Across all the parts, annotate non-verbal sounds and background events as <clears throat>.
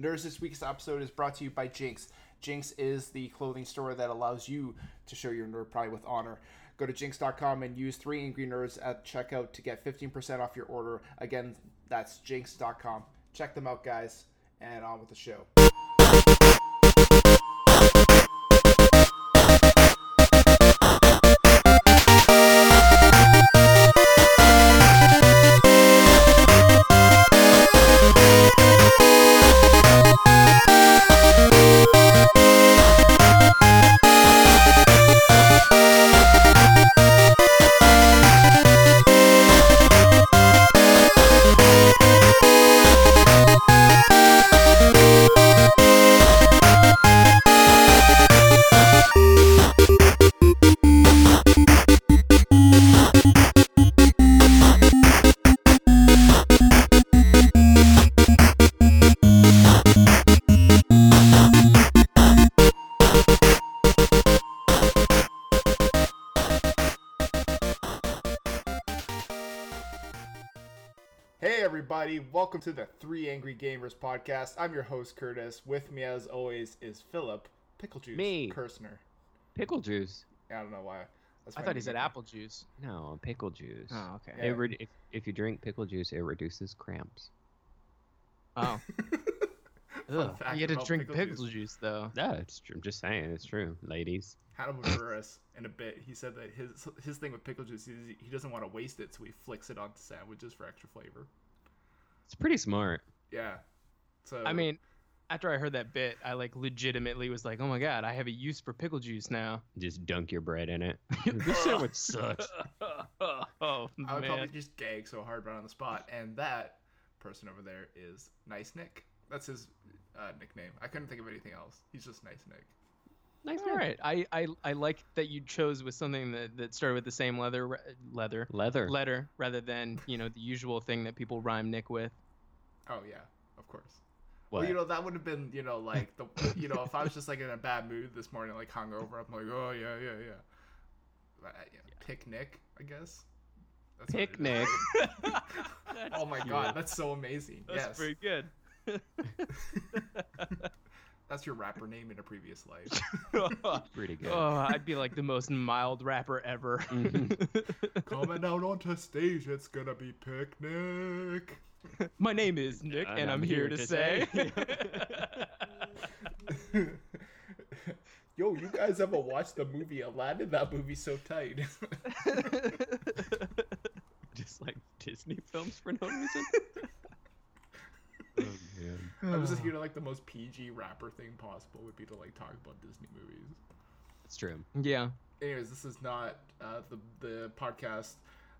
Nerds, this week's episode is brought to you by Jinx. Jinx is the clothing store that allows you to show your nerd pride with honor. Go to jinx.com and use three angry nerds at checkout to get 15% off your order. Again, that's jinx.com. Check them out, guys, and on with the show. Angry Gamers podcast. I'm your host Curtis. With me as always is Philip Picklejuice Me. Kirstner. Pickle juice. I don't know why. That's I thought he said nickname. apple juice. No, pickle juice. Oh, okay. Yeah. It re- if, if you drink pickle juice, it reduces cramps. Oh, <laughs> Ugh. you had to drink pickle pickle, juice. juice. though. No, it's true. I'm just saying, it's true, ladies. Hannibal Buress in a bit. He said that his his thing with pickle juice is he doesn't want to waste it, so he flicks it onto sandwiches for extra flavor. It's pretty smart. Yeah. So I mean, after I heard that bit, I like legitimately was like, "Oh my god, I have a use for pickle juice now." Just dunk your bread in it. <laughs> this sandwich sucks. <laughs> oh I would man, probably just gag so hard right on the spot. And that person over there is Nice Nick. That's his uh, nickname. I couldn't think of anything else. He's just Nice Nick. Nice all right. I, I I like that you chose with something that, that started with the same leather leather Leather. letter rather than you know the usual thing that people rhyme Nick with. Oh yeah, of course. What? Well, you know that would have been, you know, like the, you know, if I was just like in a bad mood this morning, like hungover, I'm like, oh yeah, yeah, yeah. Uh, yeah. Picnic, I guess. That's what Picnic. <laughs> oh my cute. god, that's so amazing. That's yes, pretty good. <laughs> <laughs> that's your rapper name in a previous life. pretty good. Oh, I'd be like the most mild rapper ever. Mhm. Coming out onto stage, it's gonna be picnic. My name is Nick, and, I'm, here, to, say. <laughs> Yo, you guys ever watched the movie Aladdin? That movie's so tight. <laughs> just like Disney films for no reason. <laughs> oh man. I was just here to like the most PG rapper thing possible would be to like talk about Disney movies. It's true. yeah. Anyways, this is not uh, the the podcast.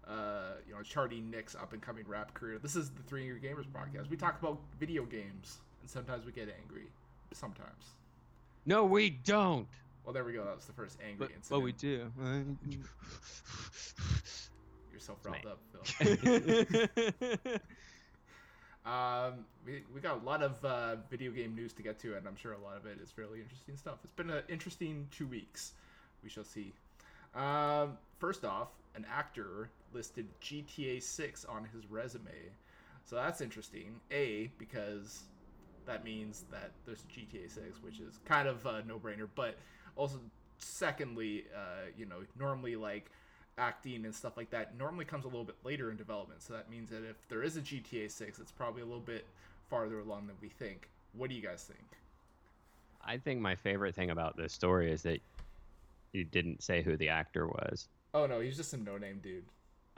Uh, you know, charting Nick's up and coming rap career. This is the Three Angry Gamers podcast. We talk about video games, and sometimes we get angry. Sometimes. No, we don't. Well, there we go. That was the first angry But, incident. but we do. You're so riled up, Phil. <laughs> Um, we, we got a lot of uh, video game news to get to, and I'm sure a lot of it is fairly interesting stuff. It's been an interesting two weeks. We shall see. Um, first off, an actor listed GTA 6 on his resume. So that's interesting. A, because that means that there's GTA 6, which is kind of a no brainer. But also, secondly, uh, you know, normally like acting and stuff like that normally comes a little bit later in development. So that means that if there is a GTA 6, it's probably a little bit farther along than we think. What do you guys think? I think my favorite thing about this story is that you didn't say who the actor was. Oh no, he's just some no-name dude.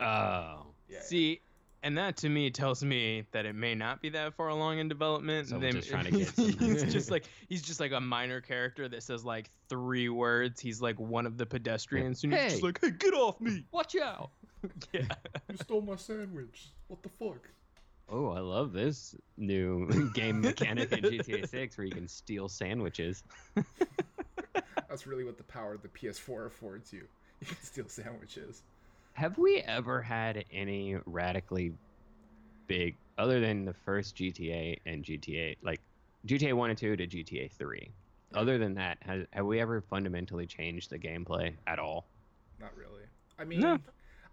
Oh. Yeah. See, and that to me tells me that it may not be that far along in development. So and we're they- just trying to <laughs> get he's just like he's just like a minor character that says like three words. He's like one of the pedestrians, and he's just like, "Hey, get off me!" Watch out. <laughs> Yeah. You stole my sandwich. What the fuck? Oh, I love this new <laughs> game mechanic in GTA 6 where you can steal sandwiches. That's really what the power of the PS4 affords you. <laughs> Steal sandwiches. Have we ever had any radically big, other than the first GTA and GTA, like GTA 1 and 2 to GTA 3? Other than that, has, have we ever fundamentally changed the gameplay at all? Not really. I mean, No.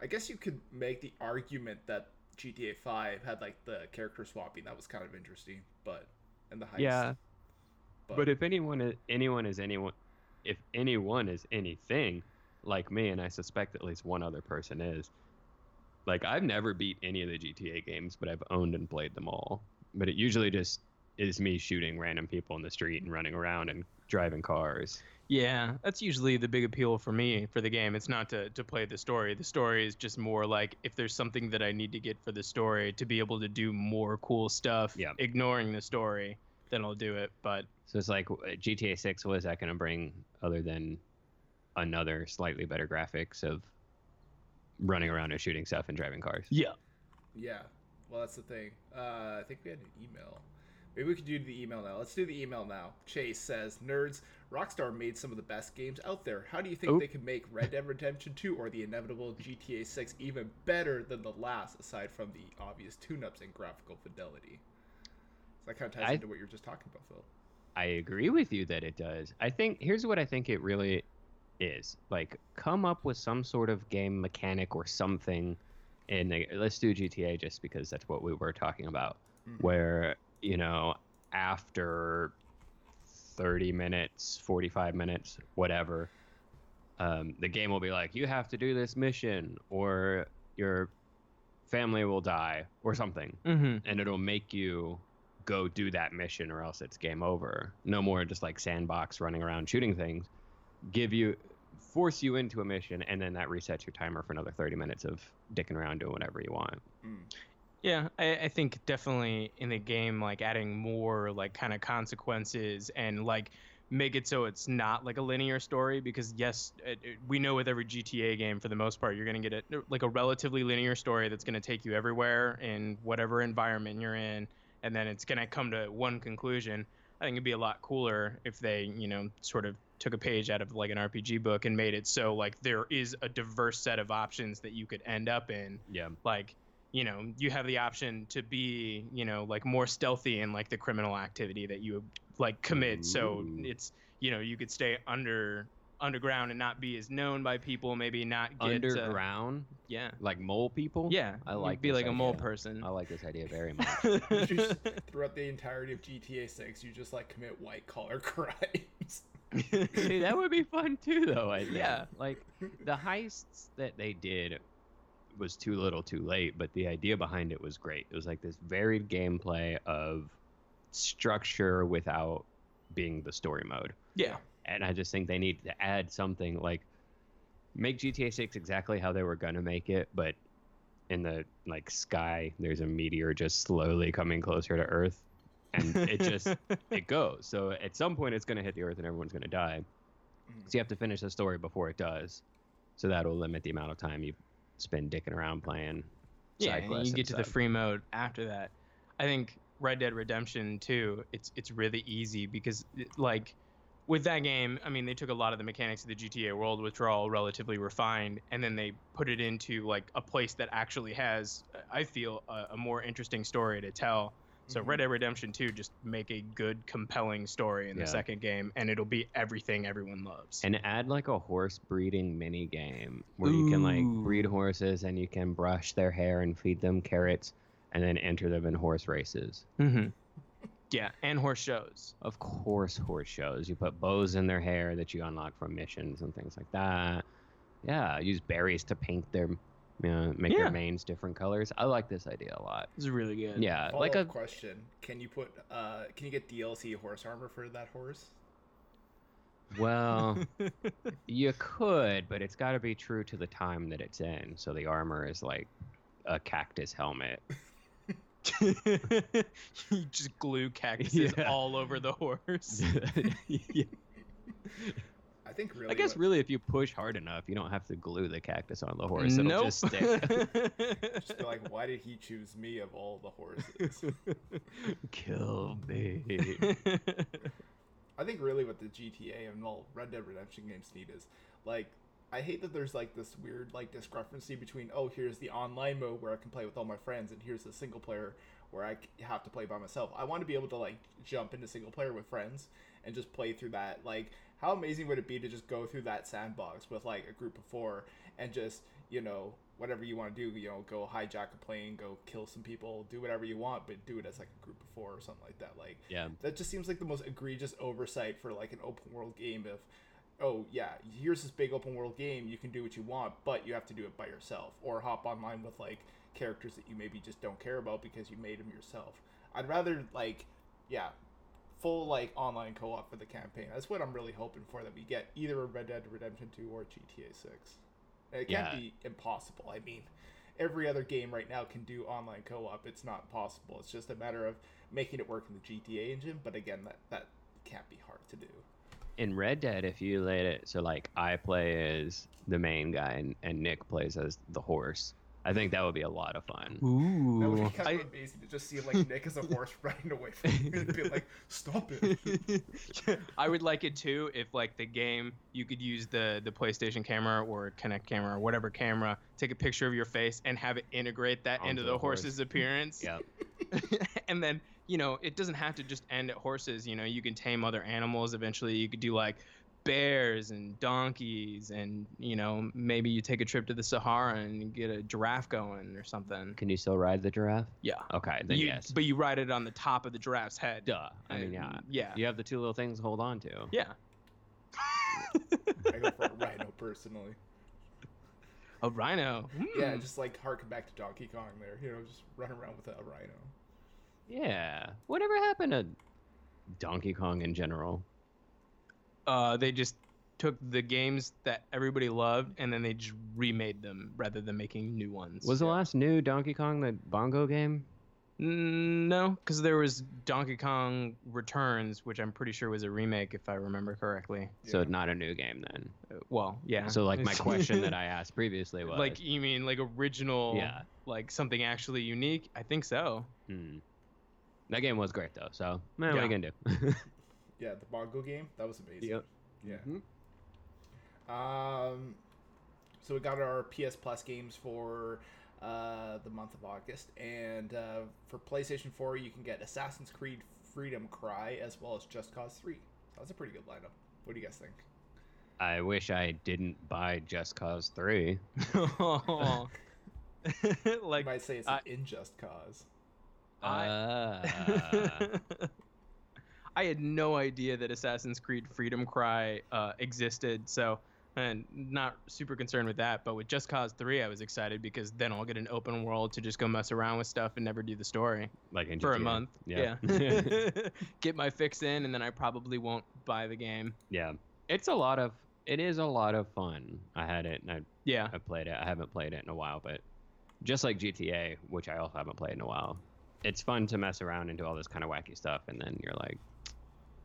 I guess you could make the argument that GTA 5 had like the character swapping. That was kind of interesting, but and the heists. Yeah. But, if anyone is anyone is anyone, if anyone is anything like me, and I suspect at least one other person is, like I've never beat any of the GTA games, but I've owned and played them all. But it usually just is me shooting random people in the street and running around and driving cars. Yeah, that's usually the big appeal for me for the game. It's not to, to play the story. The story is just more like if there's something that I need to get for the story to be able to do more cool stuff, Yeah. ignoring the story, then I'll do it. But So it's like uh, GTA 6, what is that going to bring other than another slightly better graphics of running around and shooting stuff and driving cars? yeah, Yeah. Well, that's the thing. Uh, I think we had an email. Maybe we could do the email now. Let's do the email now. Chase says, "Nerds, Rockstar made some of the best games out there. How do you think Oop. they could make Red Dead Redemption 2 or the inevitable GTA 6 even better than the last, aside from the obvious tune-ups and graphical fidelity?" So that kind of ties I- into what you were just talking about, Phil. I agree with you that it does. I think here's what I think it really is. Like come up with some sort of game mechanic or something and let's do GTA just because that's what we were talking about Mhm. where, you know, after 30 minutes, 45 minutes, whatever, um, the game will be like you have to do this mission or your family will die or something mm-hmm. and it'll make you go do that mission or else it's game over. No more just like sandbox running around shooting things. Give you force you into a mission and then that resets your timer for another 30 minutes of dicking around doing whatever you want. Mm. Yeah, I, I think definitely in the game, like adding more like kind of consequences and like make it so it's not like a linear story because yes, it, it- we know with every GTA game for the most part you're gonna get a, like a relatively linear story that's gonna take you everywhere in whatever environment you're in, and then it's gonna come to one conclusion. I think it'd be a lot cooler if they, you know, sort of took a page out of like an RPG book and made it so like there is a diverse set of options that you could end up in Yeah. like you know you have the option to be you know like more stealthy in like the criminal activity that you like commit so it's you know you could stay under underground and not be as known by people maybe not get uh, Underground, yeah like mole people. yeah I like be this like a mole person I like this idea very <laughs> much. Just- throughout the entirety of GTA 6, you just like commit white collar <laughs> crimes. See, that would be fun too, though. I think. Yeah. Like the heists that they did was too little, too late. But the idea behind it was great. It was like this varied gameplay of structure without being the story mode. yeah And I just think they need to add something like make GTA 6 exactly how they were gonna make it, but in the like sky, there's a meteor just slowly coming closer to Earth, and it just <laughs> it goes. So at some point, it's going to hit the earth and everyone's going to die. Mhm. So you have to finish the story before it does. So that'll limit the amount of time you spend dicking around playing. yeah and you get to the free mode after that i think red dead redemption 2 it's it's really easy because it- like with that game i mean they took a lot of the mechanics of the gta world which are all relatively refined and then they put it into like a place that actually has i feel a, a more interesting story to tell so Mhm. red dead redemption 2 just make a good compelling story in Yeah. the second game and it'll be everything everyone loves And add like a horse breeding mini game where you can like breed horses and you can brush their hair and feed them carrots and then enter them in horse races. mm-hmm. yeah and horse shows Of course, horse shows. You put bows in their hair that you unlock from missions and things like that. Yeah, use berries to paint their, you know, make Yeah. their manes different colors. I like this idea a lot. it's really good Yeah, Follow like a question: Can you put? Uh, can you get DLC horse armor for that horse? well, <laughs> you could, but it's got to be true to the time that it's in. So the armor is like a cactus helmet. <laughs> <laughs> you just glue cactuses Yeah. all over the horse. Yeah. I think really. I guess what- really, if you push hard enough, you don't have to glue the cactus on the horse. It'll nope. just stick. <laughs> just be like, why did he choose me of all the horses? <laughs> Kill me. I think really what the GTA and all Red Dead Redemption games need is like I hate that there's like this weird like discrepancy between oh here's the online mode where I can play with all my friends and here's the single player where I have to play by myself. I want to be able to like jump into single player with friends and just play through that. Like how amazing would it be to just go through that sandbox with like a group of four and just you know, whatever you want to do, you know, go hijack a plane, go kill some people, do whatever you want, but do it as like a group of four or something like that. Like, Yeah. that just seems like the most egregious oversight for like an open world game of oh yeah here's this big open world game you can do what you want but you have to do it by yourself or hop online with like characters that you maybe just don't care about because you made them yourself i'd rather like yeah full like online co-op for the campaign. That's what i'm really hoping for that we get either a red dead redemption 2 or gta 6 And it can't be impossible. I mean every other game right now can do online co-op. It's not possible. It's just a matter of making it work in the gta engine but again that that can't be hard to do. In Red Dead, if you laid it so like I play as the main guy and, and Nick plays as the horse, I think that would be a lot of fun. Ooh. That would be kind of amazing to just see like Nick as a horse <laughs> running away from you and be like, "Stop it!" <laughs> I would like it too if like the game you could use the the PlayStation camera or Kinect camera or whatever camera, take a picture of your face and have it integrate that into Onto the the horse. horse's appearance. Yeah. <laughs> and then you know it doesn't have to just end at horses. You know you can tame other animals. Eventually you could do like bears and donkeys and you know maybe you take a trip to the Sahara and get a giraffe going or something. Can you still ride the giraffe? Yeah. Okay, then You- yes. But you ride it on the top of the giraffe's head. Duh. I mean, yeah. Yeah. You have the two little things to hold on to. Yeah. I go for a rhino <laughs> personally. A rhino. Yeah, Hmm. just like harken back to Donkey Kong there. You know, just run around with a rhino. Yeah. Whatever happened to Donkey Kong in general? Uh, they just took the games that everybody loved and then they just remade them rather than making new ones. Was the Yeah. last new Donkey Kong the bongo game? Mm, no, because there was Donkey Kong Returns, which I'm pretty sure was a remake, if I remember correctly. So Yeah. not a new game then. Uh, Well, yeah. So like my <laughs> question that I asked previously was like you mean like original? Yeah. Like something actually unique? I think so. hmm. That game was great though. So man, what are you gonna do? <laughs> Yeah, the Bongo game that was amazing. Yep. Yeah. Mhm. Um, so we got our PS Plus games for uh, the month of August, and uh, for PlayStation 4, you can get Assassin's Creed Freedom Cry as well as Just Cause 3. That's a pretty good lineup. What do you guys think? I wish I didn't buy Just Cause Three. <laughs> like you might say it's I- an injust cause. I- Uh, <laughs> <laughs> I had no idea that Assassin's Creed Freedom Cry uh, existed, so and not super concerned with that. But with Just Cause 3, I was excited because then I'll get an open world to just go mess around with stuff and never do the story like in for a month. Yeah. Yeah. <laughs> <laughs> get my fix in, and then I probably won't buy the game. yeah. It's a lot of. It is a lot of fun. I had it and I Yeah. I played it. I haven't played it in a while, but just like GTA, which I also haven't played in a while, it's fun to mess around and do all this kind of wacky stuff, and then you're like,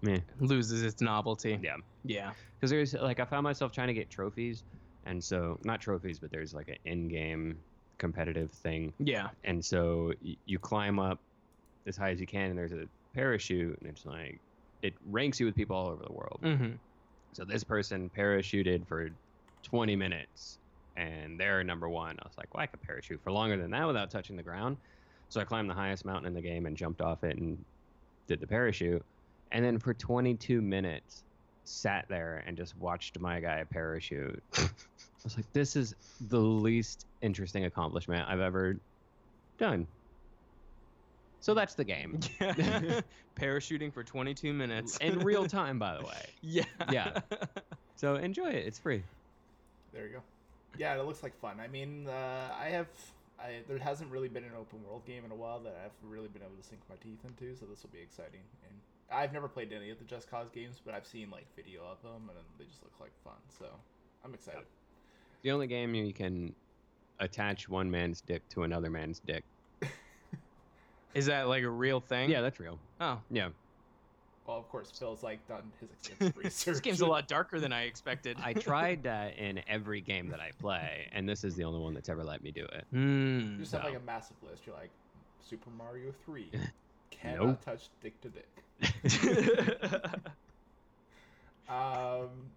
meh, Loses its novelty. yeah. Yeah. Because there's like I found myself trying to get trophies, and so not trophies, but there's like an in-game competitive thing, Yeah. and so y- you climb up as high as you can, and there's a parachute, and it's like it ranks you with people all over the world. hmm So this person parachuted for 20 minutes and they're number one. I was like, well, I could parachute for longer than that without touching the ground. So I climbed the highest mountain in the game and jumped off it and did the parachute. And then for 22 minutes, sat there and just watched my guy parachute. <laughs> I was like, this is the least interesting accomplishment I've ever done. So that's the game. <laughs> <laughs> Parachuting for 22 minutes. In real time, by the way. yeah. Yeah. So enjoy it. It's free. There you go. Yeah, it looks like fun. I mean, uh, I have. I, there hasn't really been an open world game in a while that I've really been able to sink my teeth into, so this will be exciting. And I've never played any of the Just Cause games, but I've seen like video of them, and they just look like fun. So I'm excited. The only game you can attach one man's dick to another man's dick. <laughs> Is that like a real thing? Yeah, that's real. Oh. Yeah. Well, of course, Phil's like done his <laughs> extensive research. This game's a lot darker than I expected. I tried that <laughs> in every game that I play, and this is the only one that's ever let me do it. You Hmm. just have like a massive list. You're like Super Mario Three. Cannot Nope. touch dick to dick. <laughs> Um,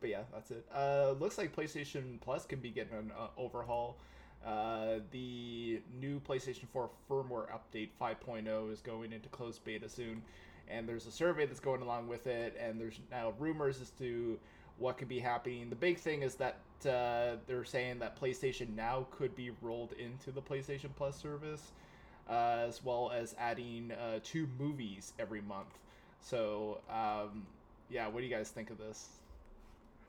but yeah, that's it. Uh, looks like PlayStation Plus can be getting an uh, overhaul. Uh, the new PlayStation 4 firmware update 5.0 is going into closed beta soon, and there's a survey that's going along with it, and there's now rumors as to what could be happening. The big thing is that uh, they're saying that PlayStation Now could be rolled into the PlayStation Plus service, uh, as well as adding uh, two movies every month. So, um, yeah, what do you guys think of this?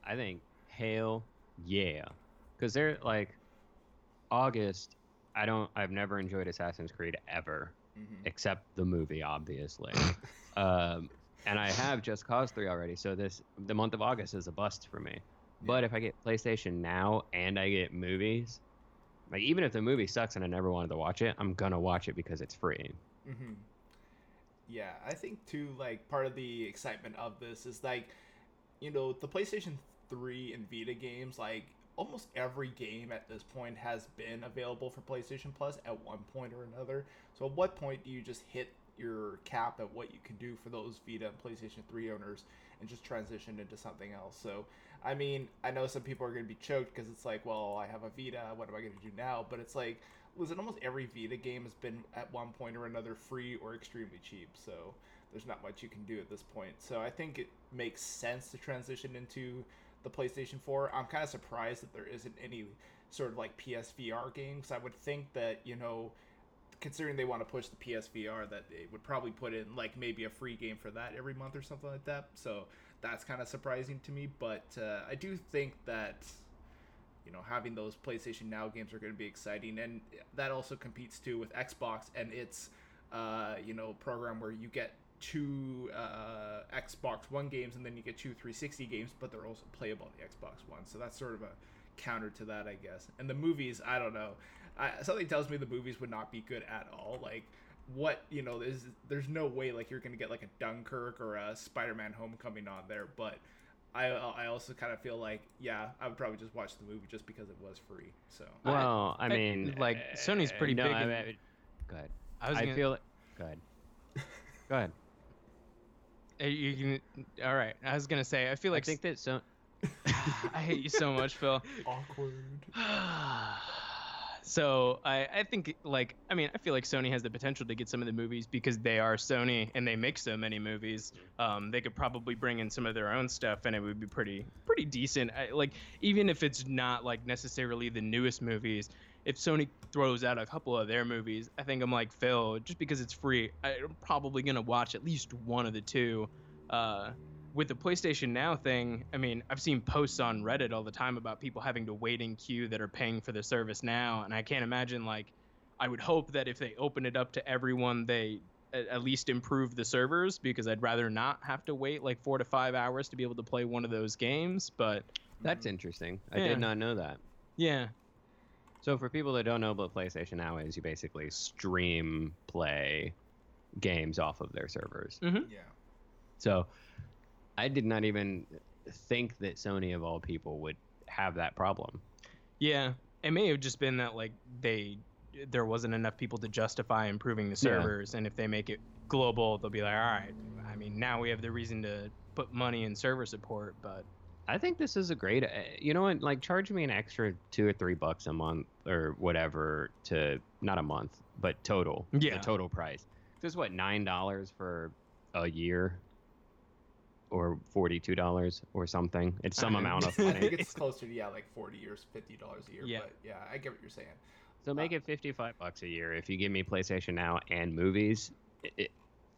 I think hail yeah, because they're like August. I don't. I've never enjoyed Assassin's Creed ever, Mm-hmm. except the movie, obviously. <laughs> um, and I have Just Cause three already, so this the month of August is a bust for me. But if I get PlayStation Now and I get movies, like even if the movie sucks and I never wanted to watch it, I'm gonna watch it because it's free. Mm-hmm. Yeah, I think too. Like part of the excitement of this is like, you know, the PlayStation Three and Vita games. Like almost every game at this point has been available for PlayStation Plus at one point or another. So at what point do you just hit your cap at what you can do for those Vita and PlayStation 3 owners and just transition into something else? So I mean, I know some people are going to be choked because it's like, well, I have a Vita. What am I going to do now? But it's like, listen, almost every Vita game has been at one point or another free or extremely cheap. So there's not much you can do at this point. So I think it makes sense to transition into the PlayStation 4. I'm kind of surprised that there isn't any sort of like PSVR games. I would think that, you know, considering they want to push the PSVR, that they would probably put in like maybe a free game for that every month or something like that. So that's kind of surprising to me. But uh, I do think that you know having those PlayStation Now games are going to be exciting, and that also competes too with Xbox and its uh, you know program where you get two uh, Xbox One games and then you get two 360 games, but they're also playable on the Xbox One. So that's sort of a counter to that, I guess. And the movies, I don't know. I, something tells me the movies would not be good at all. Like what you know, there's there's no way like you're gonna get like a Dunkirk or a Spider-Man Homecoming on there, but. I, I also kind of feel like yeah I would probably just watch the movie just because it was free so Well, I, I- mean, like, Sony's uh, pretty no, big I in- mean, go ahead. I was I gonna, feel it. Go ahead. <laughs> Go ahead. uh, you can. All right, I was gonna say. I feel like I think that so. <sighs> I hate you so much, Phil. <laughs> awkward <sighs> <laughs> so I, I think like I mean I feel like Sony has the potential to get some of the movies because they are Sony and they make so many movies. Um, they could probably bring in some of their own stuff and it would be pretty pretty decent. I, like even if it's not like necessarily the newest movies, if Sony throws out a couple of their movies, I think I'm like Phil. Just because it's free, I'm probably gonna watch at least one of the two. Uh, with the PlayStation Now thing, I mean, I've seen posts on Reddit all the time about people having to wait in queue that are paying for the service now, and I can't imagine like I would hope that if they open it up to everyone, they at, at least improve the servers because I'd rather not have to wait like 4 to 5 hours to be able to play one of those games, but That's interesting. I Yeah. did not know that. yeah. So for people that don't know what PlayStation Now is, you basically stream play games off of their servers. Mm-hmm. yeah So I did not even think that Sony of all people would have that problem. Yeah, it may have just been that like they there wasn't enough people to justify improving the Yeah. servers, and if they make it global, they'll be like, all right. I mean, now we have the reason to put money in server support, but I think this is a great. uh, You know what? Like, charge me an extra two or three bucks a month or whatever to not a month, but total. Yeah. The total price. This is what nine dollars for a year, or forty-two dollars or something. It's some I- amount of <laughs> money. I money. think it's closer to yeah like 40 or 50 dollars a year Yeah. but yeah I get what you're saying So make uh, it fifty-five bucks a year. If you give me PlayStation Now and movies, it, it,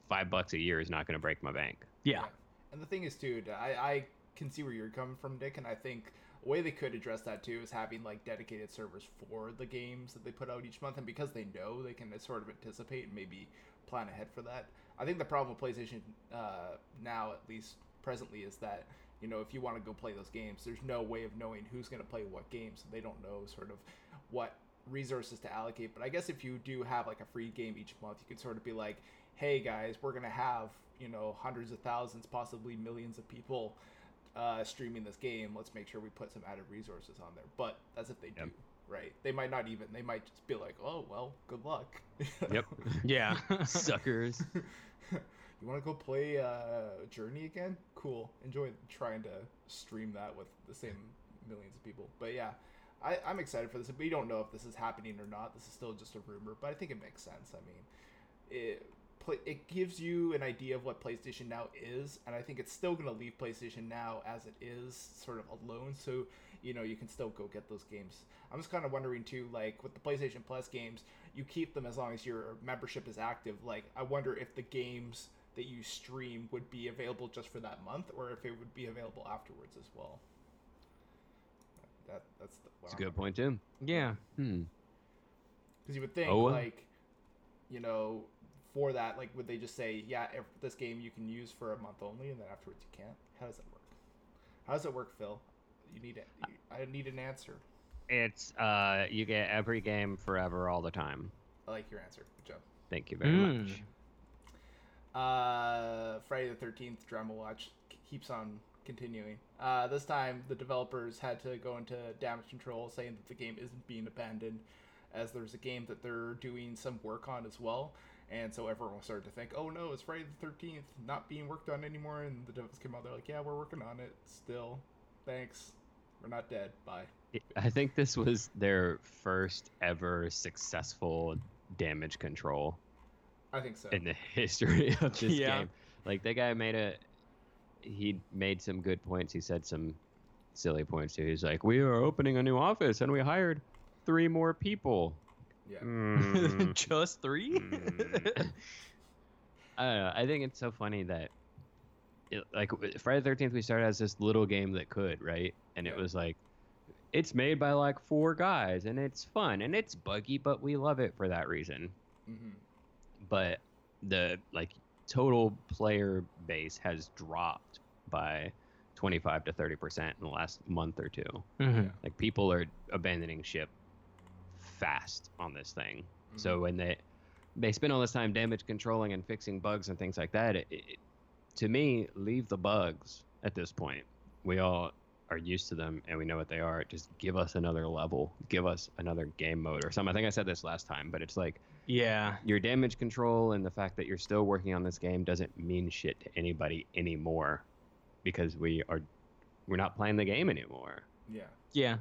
five bucks a year is not going to break my bank. yeah, And the thing is, dude, I, I can see where you're coming from, Dick, and I think a way they could address that too is having like dedicated servers for the games that they put out each month, and because they know they can sort of anticipate and maybe plan ahead for that. I think the problem with PlayStation uh, now, at least presently, is that you know if you want to go play those games, there's no way of knowing who's going to play what games. They don't know sort of what resources to allocate. But I guess if you do have like a free game each month, you could sort of be like, hey guys, we're gonna have you know hundreds of thousands, possibly millions of people uh, streaming this game. Let's make sure we put some added resources on there. But that's if they Yep. do, right? They might not even. They might just be like, oh well, good luck. <laughs> Yep. yeah. <laughs> Suckers. <laughs> you want to go play uh, Journey again? Cool. Enjoy trying to stream that with the same millions of people. But yeah, I, I'm excited for this. We don't know if this is happening or not. This is still just a rumor, but I think it makes sense. I mean, it, it gives you an idea of what PlayStation Now is, and I think it's still going to leave PlayStation Now as it is, sort of alone. So you know you can still go get those games. I'm just kind of wondering too, like with the PlayStation Plus games, you keep them as long as your membership is active. Like I wonder if the games that you stream would be available just for that month, or if it would be available afterwards as well. That that's the, That's a good point too. yeah. Hmm. Because you would think Oh, well. like, you know, for that, like, would they just say, yeah, if this game you can use for a month only, and then afterwards you can't? How does that work? How does it work, Phil? You need it. You, I need an answer. It's uh, you get every game forever, all the time. I like your answer. Good job. Thank you very Mm. much. Uh, Friday the Thirteenth Drama Watch keeps on continuing. Uh, this time the developers had to go into damage control, saying that the game isn't being abandoned, as there's a game that they're doing some work on as well. And so everyone started to think, oh no, it's Friday the Thirteenth not being worked on anymore. And the devs came out, they're like, yeah, we're working on it still. Thanks, we're not dead. Bye. I think this was their first ever successful damage control I think so. in the <laughs> history of this Yeah. game. Like that guy made a he made some good points. He said some silly points too. He's like, "We are opening a new office and we hired three more people." Yeah. Mm, <laughs> Just three? Mm. <laughs> I don't know. I think it's so funny that it, like Friday the Thirteenth, we started as this little game that could right, and it was like it's made by like four guys and it's fun and it's buggy, but we love it for that reason. hmm But the like total player base has dropped by 25 to 30 percent in the last month or 2 Mhm. like people are abandoning ship fast on this thing Mm-hmm. so when they they spend all this time damage controlling and fixing bugs and things like that it, it, to me leave the bugs at this point we all are used to them and we know what they are just give us another level give us another game mode or something i think i said this last time but it's like Yeah. your damage control and the fact that you're still working on this game doesn't mean shit to anybody anymore because we are we're not playing the game anymore yeah. Yeah,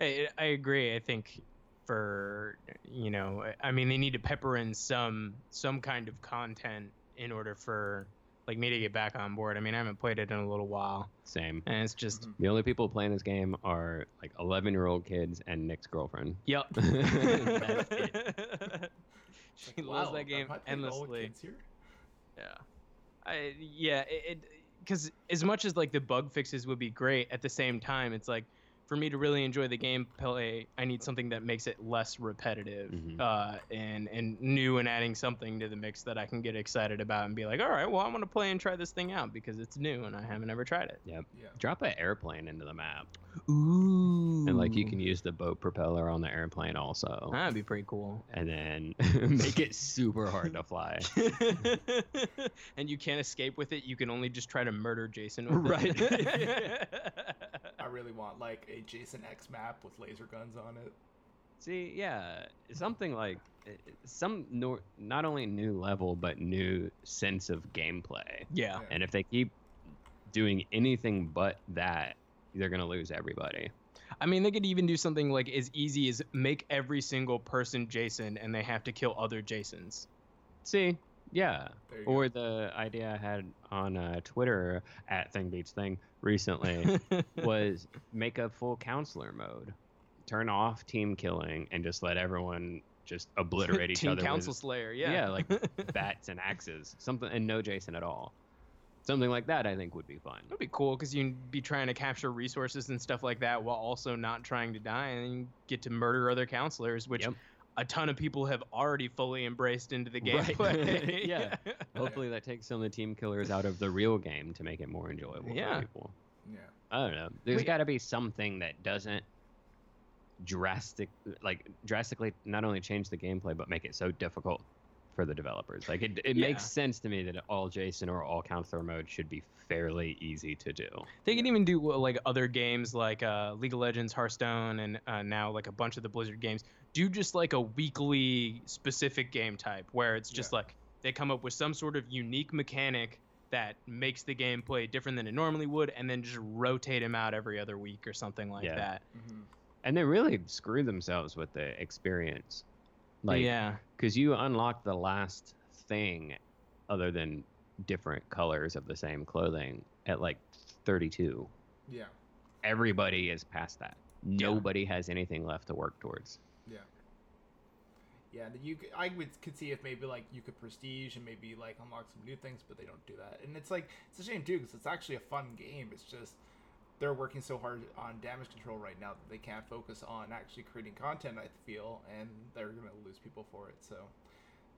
I, I agree. I think for you know, I mean, they need to pepper in some some kind of content in order for like me to get back on board. I mean, I haven't played it in a little while, same and it's just Mhm. the only people playing this game are like 11 year old kids and nick's girlfriend yep. <laughs> That's it. <laughs> she Like, loves wow, that game I playing all the endlessly. kids here? Yeah. I yeah, it because as much as like the bug fixes would be great, at the same time, it's like for me to really enjoy the gameplay, I need something that makes it less repetitive Mhm. uh, and and new and adding something to the mix that I can get excited about and be like, all right, well, I'm gonna play and try this thing out because it's new and I haven't ever tried it. Yeah. drop an airplane into the map Ooh. and like you can use the boat propeller on the airplane also That'd be pretty cool. and then <laughs> make it super hard to fly <laughs> and you can't escape with it. You can only just try to murder Jason with Right. it. <laughs> I really want like a Jason X map with laser guns on it. See, yeah, something like uh, some nor- not only new level but new sense of gameplay. yeah. And if they keep doing anything but that, they're gonna lose everybody. I mean, they could even do something like as easy as make every single person Jason, and they have to kill other Jasons. See, yeah. Or the idea I had on uh, Twitter at Thing Beats Thing recently <laughs> was make a full counselor mode, turn off team killing, and just let everyone just obliterate each <laughs> Team other. with- Council Slayer, yeah. Yeah, like <laughs> bats and axes, something, and no Jason at all. Something like that, I think, would be fun. That'd be cool because you'd be trying to capture resources and stuff like that while also not trying to die, and you get to murder other counselors, which Yep. A ton of people have already fully embraced into the Right. <laughs> gameplay. Yeah. <laughs> Hopefully, that takes some of the team killers out of the real game to make it more enjoyable Yeah. for people. Yeah. I don't know. There's got to be something that doesn't drastic, like drastically, not only change the gameplay but make it so difficult for the developers. Like it, it Yeah. makes sense to me that all Jason or all counselor mode should be fairly easy to do. They can even do uh, like other games like uh, League of Legends, Hearthstone, and uh, now like a bunch of the Blizzard games. Do just like a weekly specific game type where it's just Yeah. like they come up with some sort of unique mechanic that makes the gameplay different than it normally would, and then just rotate them out every other week or something like Yeah. that. hmm And they really screw themselves with the experience. Like, yeah, because you unlock the last thing other than different colors of the same clothing at like 32. Yeah. Everybody is past that. Nobody has anything left to work towards. Yeah. Yeah, you c- I would could see if maybe like you could prestige and maybe like unlock some new things, but they don't do that. And it's like it's a shame too because it's actually a fun game. It's just they're working so hard on damage control right now that they can't focus on actually creating content. I feel, and they're gonna lose people for it. So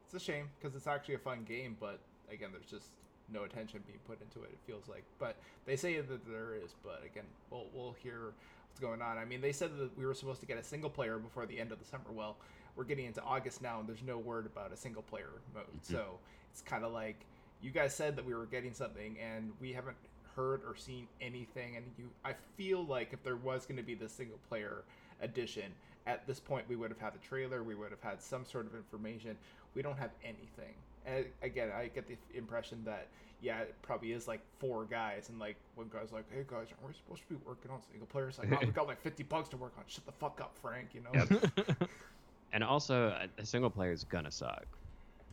it's a shame because it's actually a fun game, but again, there's just no attention being put into it. It feels like, but they say that there is. But again, we'll we'll hear what's going on. I mean, they said that we were supposed to get a single player before the end of the summer. Well, we're getting into August now, and there's no word about a single player mode. Mm-hmm. So it's kind of like you guys said that we were getting something, and we haven't heard or seen anything. And you, I feel like if there was going to be the single player edition, at this point we would have had the trailer, we would have had some sort of information. We don't have anything. And again, I get the impression that yeah, it probably is like four guys, and like one guy's like, "Hey guys, aren't we supposed to be working on single player?" It's Like, oh, we got like fifty bucks to work on. Shut the fuck up, Frank. You know. Yep. <laughs> And also, a- a single player is gonna suck.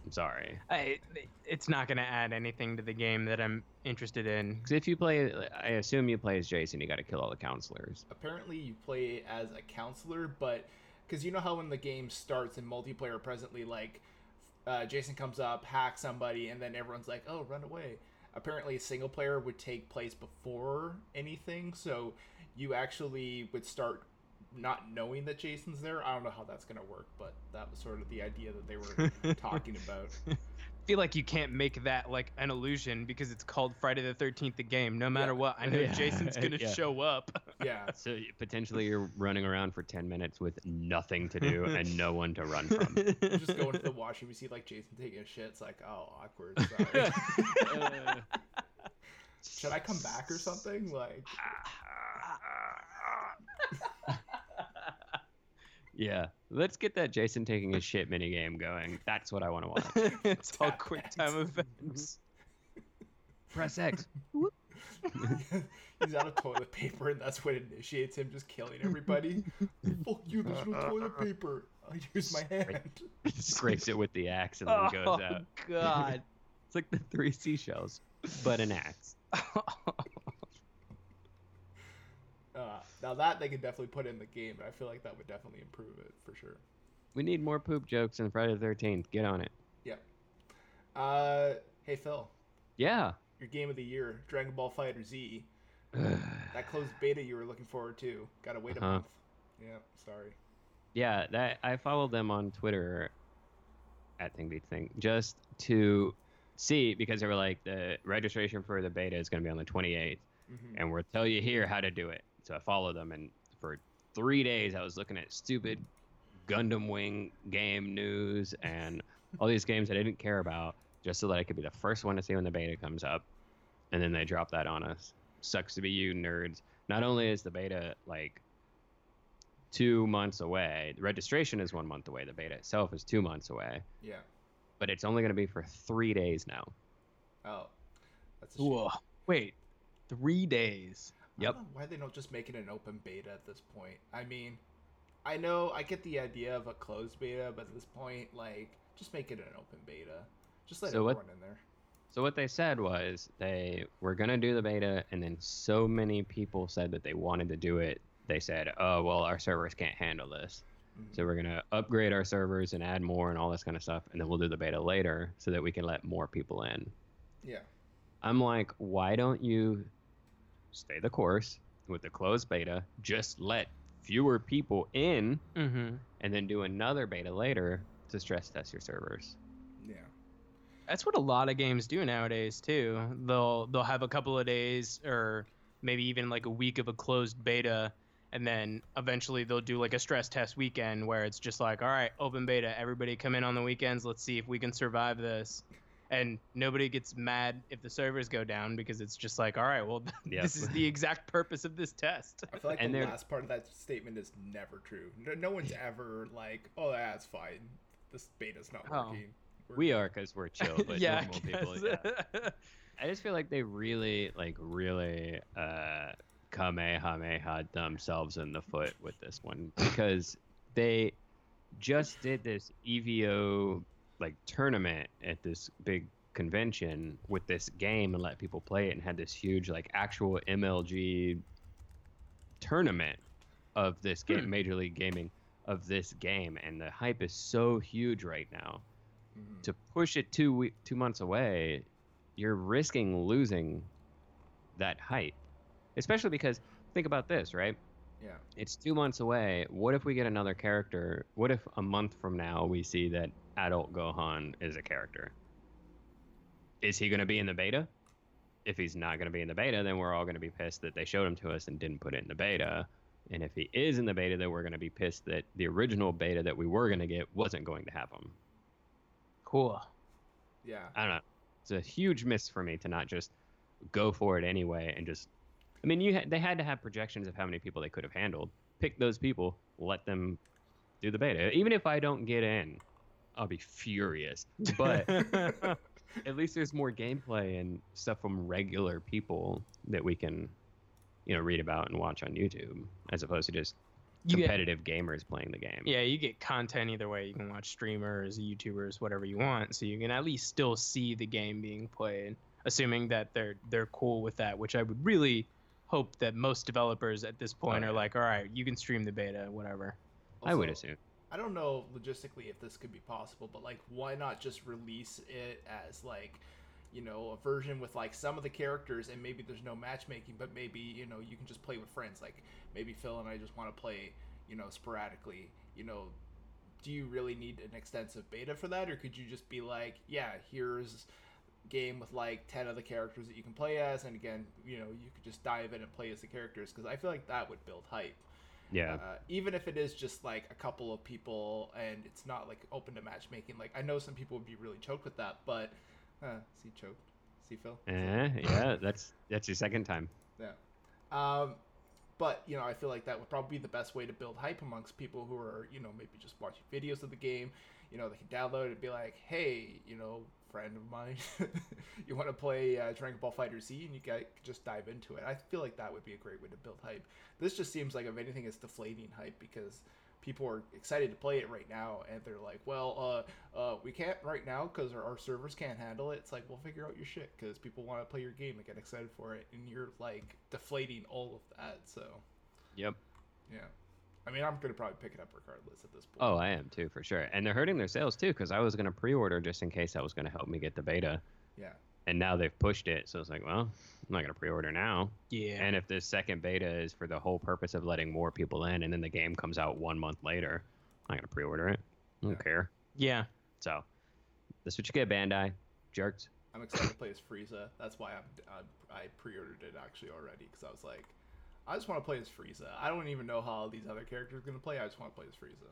I'm sorry. I, it's not going to add anything to the game that I'm interested in. Because if you play, I assume you play as Jason, you got to kill all the counselors. apparently you play as a counselor, but because you know how when the game starts in multiplayer presently, like uh, Jason comes up, hacks somebody, and then everyone's like, "Oh, run away." Apparently, single player would take place before anything, so you actually would start not knowing that Jason's there. I don't know how that's gonna work, but that was sort of the idea that they were <laughs> talking about. feel like you can't make that like an illusion because it's called Friday the 13th the game. No matter Yeah. what, I know <laughs> Yeah. Jason's going to Yeah. show up. <laughs> Yeah, So potentially you're running around for 10 minutes with nothing to do and no one to run from. you just go into the washroom, you see like Jason taking a shit. It's like, oh, awkward. Sorry. Uh, Should I come back or something? Like, yeah, let's get that Jason taking a shit minigame going. That's what I want to watch. <laughs> it's all quick time events. <laughs> Press X. <laughs> he's out of toilet paper, and that's what initiates him just killing everybody. Fuck you! There's no toilet paper. I use my hand. Scrapes it with the axe and then goes Oh out. God. It's like the three seashells, but an axe. Uh, now that they could definitely put in the game, but I feel like that would definitely improve it for sure. We need more poop jokes in Friday the 13th. Get on it. Uh, hey Phil, Yeah. your game of the year, Dragon Ball FighterZ. <sighs> That closed beta you were looking forward to. Gotta wait a Uh-huh. month. Yeah, sorry. Yeah, that I followed them on Twitter at Thing Beats Thing just to see because they were like the registration for the beta is going to be on the 28th, Mhm. and we'll tell you here how to do it. So I followed them, and for three days I was looking at stupid Gundam Wing game news and all these games I didn't care about just so that I could be the first one to see when the beta comes up, and then they drop that on us. Sucks to be you nerds. Not only is the beta like two months away. The registration is one month away. The beta itself is two months away, Yeah. but it's only going to be for three days now. Oh, that's a shame. Whoa. Wait, three days. Yep. why they don't just make it an open beta at this point. I mean, I know I get the idea of a closed beta, but at this point, like, just make it an open beta. Just let So what- everyone in there. So what they said was they were going to do the beta, and then so many people said that they wanted to do it. They said, "Oh well, our servers can't handle this, Mhm. so we're going to upgrade our servers and add more and all this kind of stuff, and then we'll do the beta later so that we can let more people in." Yeah. I'm like, why don't you stay the course with the closed beta? Just let fewer people in Mm-hmm. and then do another beta later to stress test your servers. Yeah. That's what a lot of games do nowadays too. They'll they'll have a couple of days or maybe even like a week of a closed beta and then eventually they'll do like a stress test weekend where it's just like, all right, open beta, everybody come in on the weekends, let's see if we can survive this. And nobody gets mad if the servers go down because it's just like, all right, well, <laughs> Yep. this is the exact purpose of this test. I feel like And the they're- last part of that statement is never true. No, no one's ever like, "Oh, that's fine. This beta's not Oh. working." We're We are because we're chill, but <laughs> yeah, I normal people. Yeah. <laughs> I just feel like they really, like, really uh, kamehameha themselves in the foot with this one because they just did this EVO like tournament at this big convention with this game and let people play it and had this huge like actual MLG tournament of this game, Hmm. Major League Gaming of this game, and the hype is so huge right now. Mhm. To push it two we- two months away, you're risking losing that hype, especially because think about this, right? Yeah. It's two months away. What if we get another character? What if a month from now we see that adult Gohan is a character? Is he going to be in the beta? If he's not going to be in the beta, then we're all going to be pissed that they showed him to us and didn't put it in the beta. And if he is in the beta, then we're going to be pissed that the original beta that we were going to get wasn't going to have him. Cool. Yeah. I don't know. It's a huge miss for me to not just go for it anyway and just. I mean, you had, they had to have projections of how many people they could have handled. Pick those people, let them do the beta. Even if I don't get in, I'll be furious. But <laughs> at least there's more gameplay and stuff from regular people that we can, you know, read about and watch on YouTube, as opposed to just you get, competitive gamers playing the game. yeah, you get content either way. You can watch streamers, YouTubers, whatever you want, so you can at least still see the game being played, assuming that they're they're cool with that. Which I would really hope that most developers at this point Oh, are like, all right, you can stream the beta, whatever. I would assume. I don't know logistically if this could be possible, but like, why not just release it as like, you know, a version with like some of the characters, and maybe there's no matchmaking, but maybe you know you can just play with friends. Like maybe Phil and I just want to play, you know, sporadically. You know, do you really need an extensive beta for that, or could you just be like, yeah, here's game with like 10 of the characters that you can play as and again you know you could just dive in and play as the characters because i feel like that would build hype Yeah. uh, even if it is just like a couple of people and it's not like open to matchmaking. Like I know some people would be really choked with that, but uh, see choked, see Phil. Eh, yeah, <laughs> that's that's your second time. Yeah. Um, but you know, I feel like that would probably be the best way to build hype amongst people who are you know maybe just watching videos of the game. You know, they can download it and be like, hey, you know, friend of mine, <laughs> you want to play uh, Dragon Ball FighterZ, and you guys just dive into it. I feel like that would be a great way to build hype. This just seems like if anything, it's deflating hype because people are excited to play it right now, and they're like, well, uh, uh, we can't right now because our, our servers can't handle it. It's like, "We'll figure out your shit because people want to play your game and get excited for it, and you're like deflating all of that. So, Yep. yeah. I mean, I'm gonna probably pick it up regardless at this point. Oh, I am too, for sure. And they're hurting their sales too, because I was going to pre-order just in case that was going to help me get the beta. yeah, And now they've pushed it, so it's like, well, I'm not going to pre-order now. Yeah. And if this second beta is for the whole purpose of letting more people in, and then the game comes out one month later, I'm not going to pre-order it. I don't Yeah. care. yeah. So that's what you get, Bandai. Jerks. I'm excited to play as Frieza. That's why I'm, I'm I pre-ordered it actually already because I was like, I just want to play as Frieza. I don't even know how these other characters are gonna play. I just want to play as Frieza.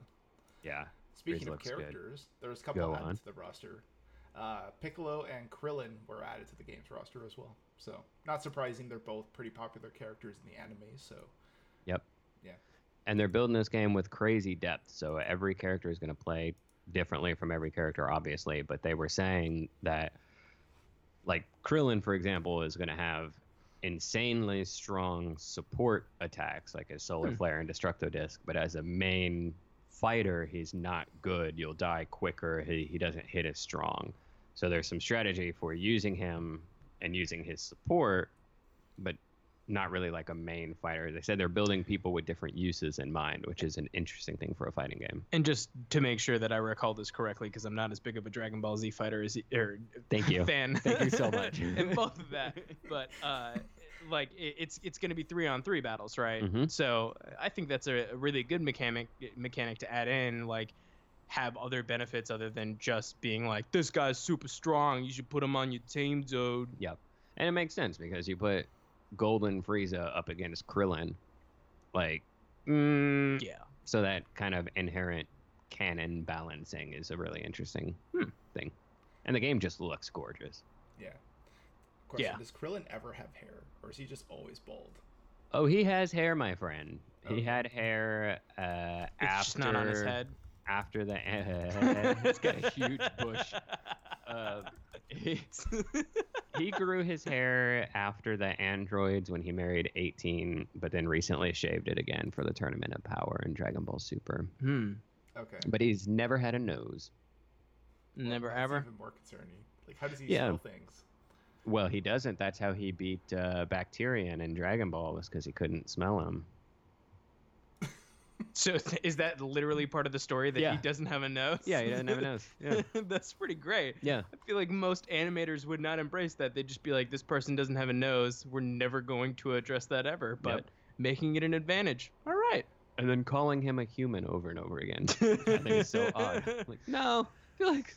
Yeah. Speaking of looks good. characters, there was a couple Go added on. to the roster. Uh, Piccolo and Krillin were added to the game's roster as well. So not surprising, they're both pretty popular characters in the anime. So Yep. Yeah. And they're building this game with crazy depth, so every character is going to play differently from every character, obviously. But they were saying that, like Krillin, for example, is going to have insanely strong support attacks, like his Solar Hmm. Flare and Destructo Disc. But as a main fighter, he's not good. You'll die quicker. He he doesn't hit as strong. So there's some strategy for using him and using his support, but not really like a main fighter. They said they're building people with different uses in mind, which is an interesting thing for a fighting game. And just to make sure that I recall this correctly, because I'm not as big of a Dragon Ball Z fighter as or Thank you. fan. Thank you so much. <laughs> in both of that, but uh, like it, it's it's going to be three on three battles, right? Mhm. So I think that's a, a really good mechanic mechanic to add in, like have other benefits other than just being like this guy's super strong. You should put him on your team, dude. Yep. And it makes sense because you put Golden Frieza up against Krillin, like, mm, Yeah. so that kind of inherent canon balancing is a really interesting Hmm. thing. And the game just looks gorgeous. yeah. Question: Yeah. Does Krillin ever have hair, or is he just always bald? Oh, he has hair, my friend. He had hair uh, It's after just not on his head. after the. <laughs> <laughs> he's got a huge bush. Uh, he, <laughs> he grew his hair after the androids when he married 18, but then recently shaved it again for the Tournament of Power in Dragon Ball Super. hmm. Okay. But he's never had a nose. Well, Never that's ever. Even more concerning. Like, how does he Yeah. smell things? Well, he doesn't. That's how he beat uh, Bacterian in Dragon Ball was because he couldn't smell him. <laughs> So <laughs> is that literally part of the story that Yeah. he doesn't have a nose? Yeah, he doesn't have a nose. Yeah, <laughs> That's pretty great. yeah. I feel like most animators would not embrace that. They'd just be like, this person doesn't have a nose. We're never going to address that ever. But Yep. making it an advantage. All right. And then calling him a human over and over again. I think it's so odd. Like, no, I feel like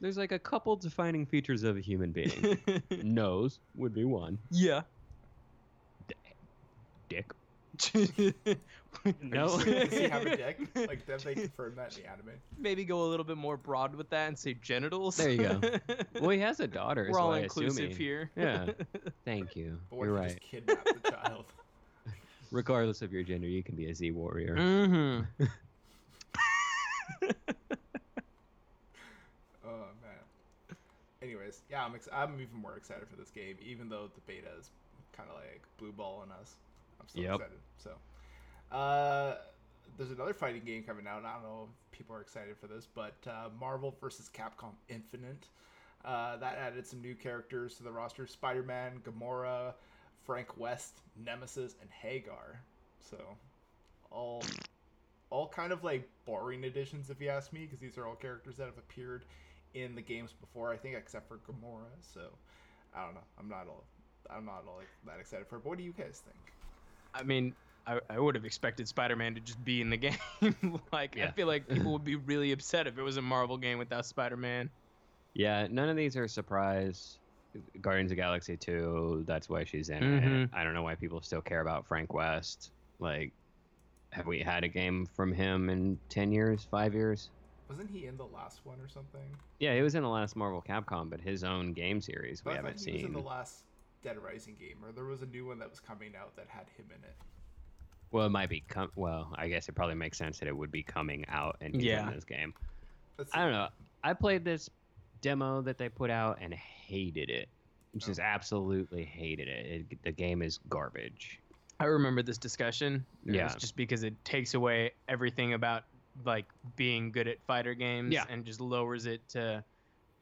there's like a couple defining features of a human being. Nose would be one. yeah. Dick. <laughs> no. Does he have a <laughs> dick? Like, did they confirm that in the anime? Maybe go a little bit more broad with that and say genitals. There you go. <laughs> Well, he has a daughter. We're all I inclusive assume he- here. Yeah. Thank you. But You're if right. you just kidnap the child? Regardless of your gender, you can be a Z warrior. mm-hmm. Oh man. Anyways, yeah, I'm ex- I'm even more excited for this game, even though the beta is kind of like blue balling us. I'm still Yep. excited. So, uh, there's another fighting game coming out. I don't know if people are excited for this, but uh, Marvel vs. Capcom Infinite. Uh, that added some new characters to the roster: Spider-Man, Gamora, Frank West, Nemesis, and Hagar. So, all all kind of like boring additions, if you ask me, because these are all characters that have appeared in the games before. I think, except for Gamora. So, I don't know. I'm not all. I'm not all like, that excited for it. But what do you guys think? I mean, I, I would have expected Spider-Man to just be in the <laughs> game. like, I feel like people would be <clears throat> really upset if it was a Marvel game without Spider-Man. Yeah, none of these are a surprise. Guardians of the Galaxy 2, that's why she's in Mhm. it. I don't know why people still care about Frank West. Like, have we had a game from him in 10 years, 5 years? Wasn't he in the last one or something? Yeah, he was in the last Marvel Capcom, but his own game series we I haven't he was in seen. the last Dead Rising game, or there was a new one that was coming out that had him in it. Well, it might be. Com- well, I guess it probably makes sense that it would be coming out and he's Yeah. in this game. Let's I don't know. I played this demo that they put out and hated it. Just Oh. absolutely hated it. it. The game is garbage. I remember this discussion. It Yeah. was just because it takes away everything about like being good at fighter games Yeah. and just lowers it to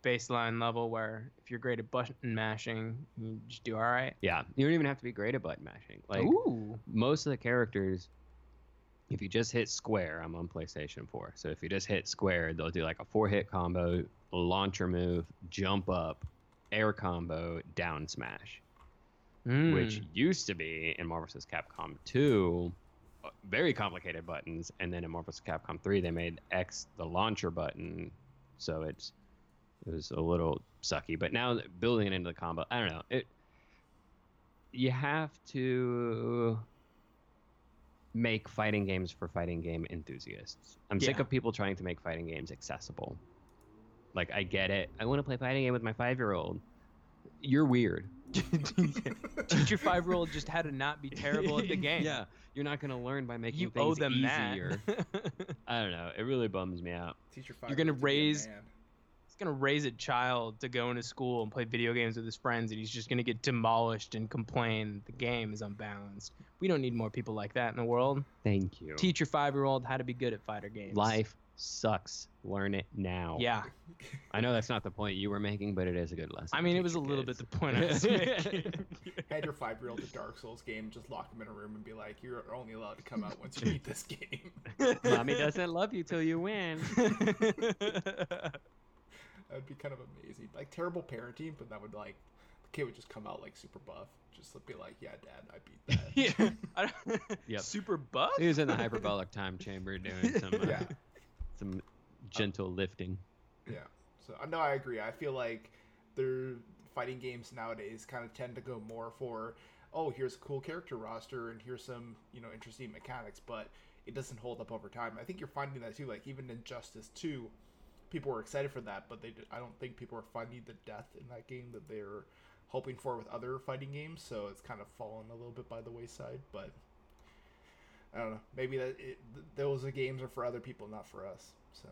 baseline level where if you're great at button mashing, you just do all right. Yeah, you don't even have to be great at button mashing. Like Ooh. most of the characters, if you just hit square, I'm on PlayStation 4. So if you just hit square, they'll do like a four hit combo, launcher move, jump up, air combo, down smash. Hmm. which used to be in Marvel vs. Capcom 2, uh, very complicated buttons, and then in Marvel vs. Capcom 3 they made X the launcher button, so it's it was a little sucky. But now building it into the combo, I don't know. It you have to make fighting games for fighting game enthusiasts. I'm sick of people trying to make fighting games accessible. Like I get it. I want to play fighting game with my 5-year-old. You're weird. <laughs> <laughs> Teach your five year old just how to not be terrible at the <laughs> game. Yeah, you're not gonna learn by making You things owe them easier. that. I don't know. It really bums me out. Teach your You're gonna five-year-old to be a raise- man. He's gonna raise a child to go into school and play video games with his friends, and he's just gonna get demolished and complain that the game is unbalanced. We don't need more people like that in the world. Thank you. Teach your five year old how to be good at fighter games. Life sucks. Learn it now. Yeah, <laughs> I know that's not the point you were making, but it is a good lesson. I mean it was a your little bit the point I was <laughs> making. Add your five-year-old to Dark Souls game, just lock him in a room and be like, "You're only allowed to come out once you beat this game." Mommy doesn't love you till you win. <laughs> That would be kind of amazing. Like terrible parenting, but that would like the kid would just come out like super buff. Just be like, "Yeah, Dad, I beat that." <laughs> yeah. I <laughs> Yep. Super buff. He was in the hyperbolic time chamber doing <laughs> some uh, Yeah. some gentle lifting. Yeah. So I know I agree. I feel like their fighting games nowadays kind of tend to go more for, oh, here's a cool character roster and here's some you know interesting mechanics, but it doesn't hold up over time. I think you're finding that too. Like even Injustice Two, people were excited for that, but they I don't think people are finding the death in that game that they're hoping for with other fighting games. So it's kind of fallen a little bit by the wayside. But I don't know. Maybe that it, th- those games are for other people, not for us. So.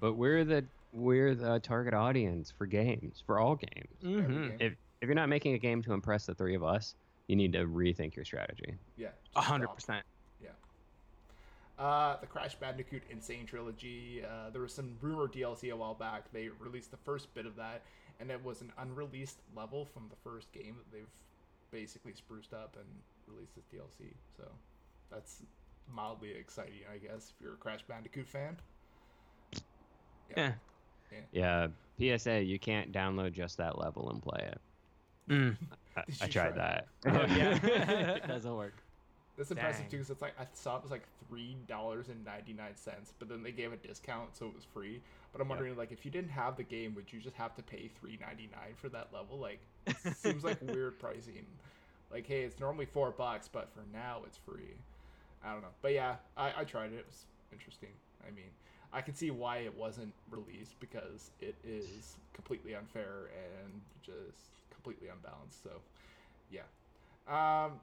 But we're the we're the target audience for games, for all games. Every Mhm. game. If if you're not making a game to impress the three of us, you need to rethink your strategy. Yeah. A hundred stop. percent. Uh, the Crash Bandicoot N. Sane Trilogy. Uh, there was some rumor DLC a while back. They released the first bit of that, and it was an unreleased level from the first game that they've basically spruced up and released as DLC. So that's mildly exciting, I guess, if you're a Crash Bandicoot fan. Yeah. Yeah, PSA, you can't download just that level and play it. Mm. I, <laughs> I tried try that. Oh, yeah. <laughs> <laughs> it doesn't work. That's impressive Dang. too, because it's like I saw it was like three dollars and ninety nine cents, but then they gave a discount, so it was free. But I'm Yep. wondering, like, if you didn't have the game, would you just have to pay three ninety nine for that level? Like, it seems like <laughs> weird pricing. Like, hey, it's normally four bucks, but for now it's free. I don't know, but yeah, I, I tried it. It was interesting. I mean, I can see why it wasn't released because it is completely unfair and just completely unbalanced. So, yeah. Um,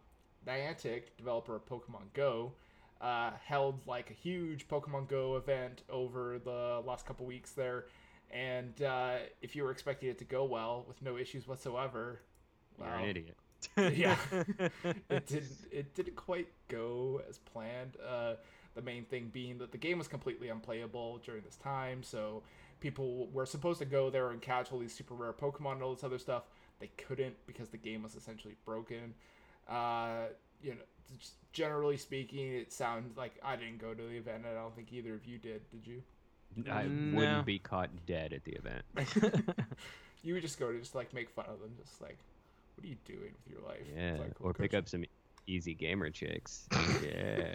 Niantic, developer of Pokemon Go, uh, held like a huge Pokemon Go event over the last couple weeks there, and uh, if you were expecting it to go well with no issues whatsoever, You're an idiot. <laughs> yeah, <laughs> it didn't. It didn't quite go as planned. Uh, the main thing being that the game was completely unplayable during this time, so people were supposed to go there and catch all these super rare Pokemon and all this other stuff. They couldn't because the game was essentially broken. Uh, you know, just generally speaking, it sounds like I didn't go to the event. I don't think either of you did. Did you? I No. wouldn't be caught dead at the event. <laughs> You would just go to just like make fun of them, just like, what are you doing with your life? Yeah, like, or pick up some easy gamer chicks. <laughs> Yeah.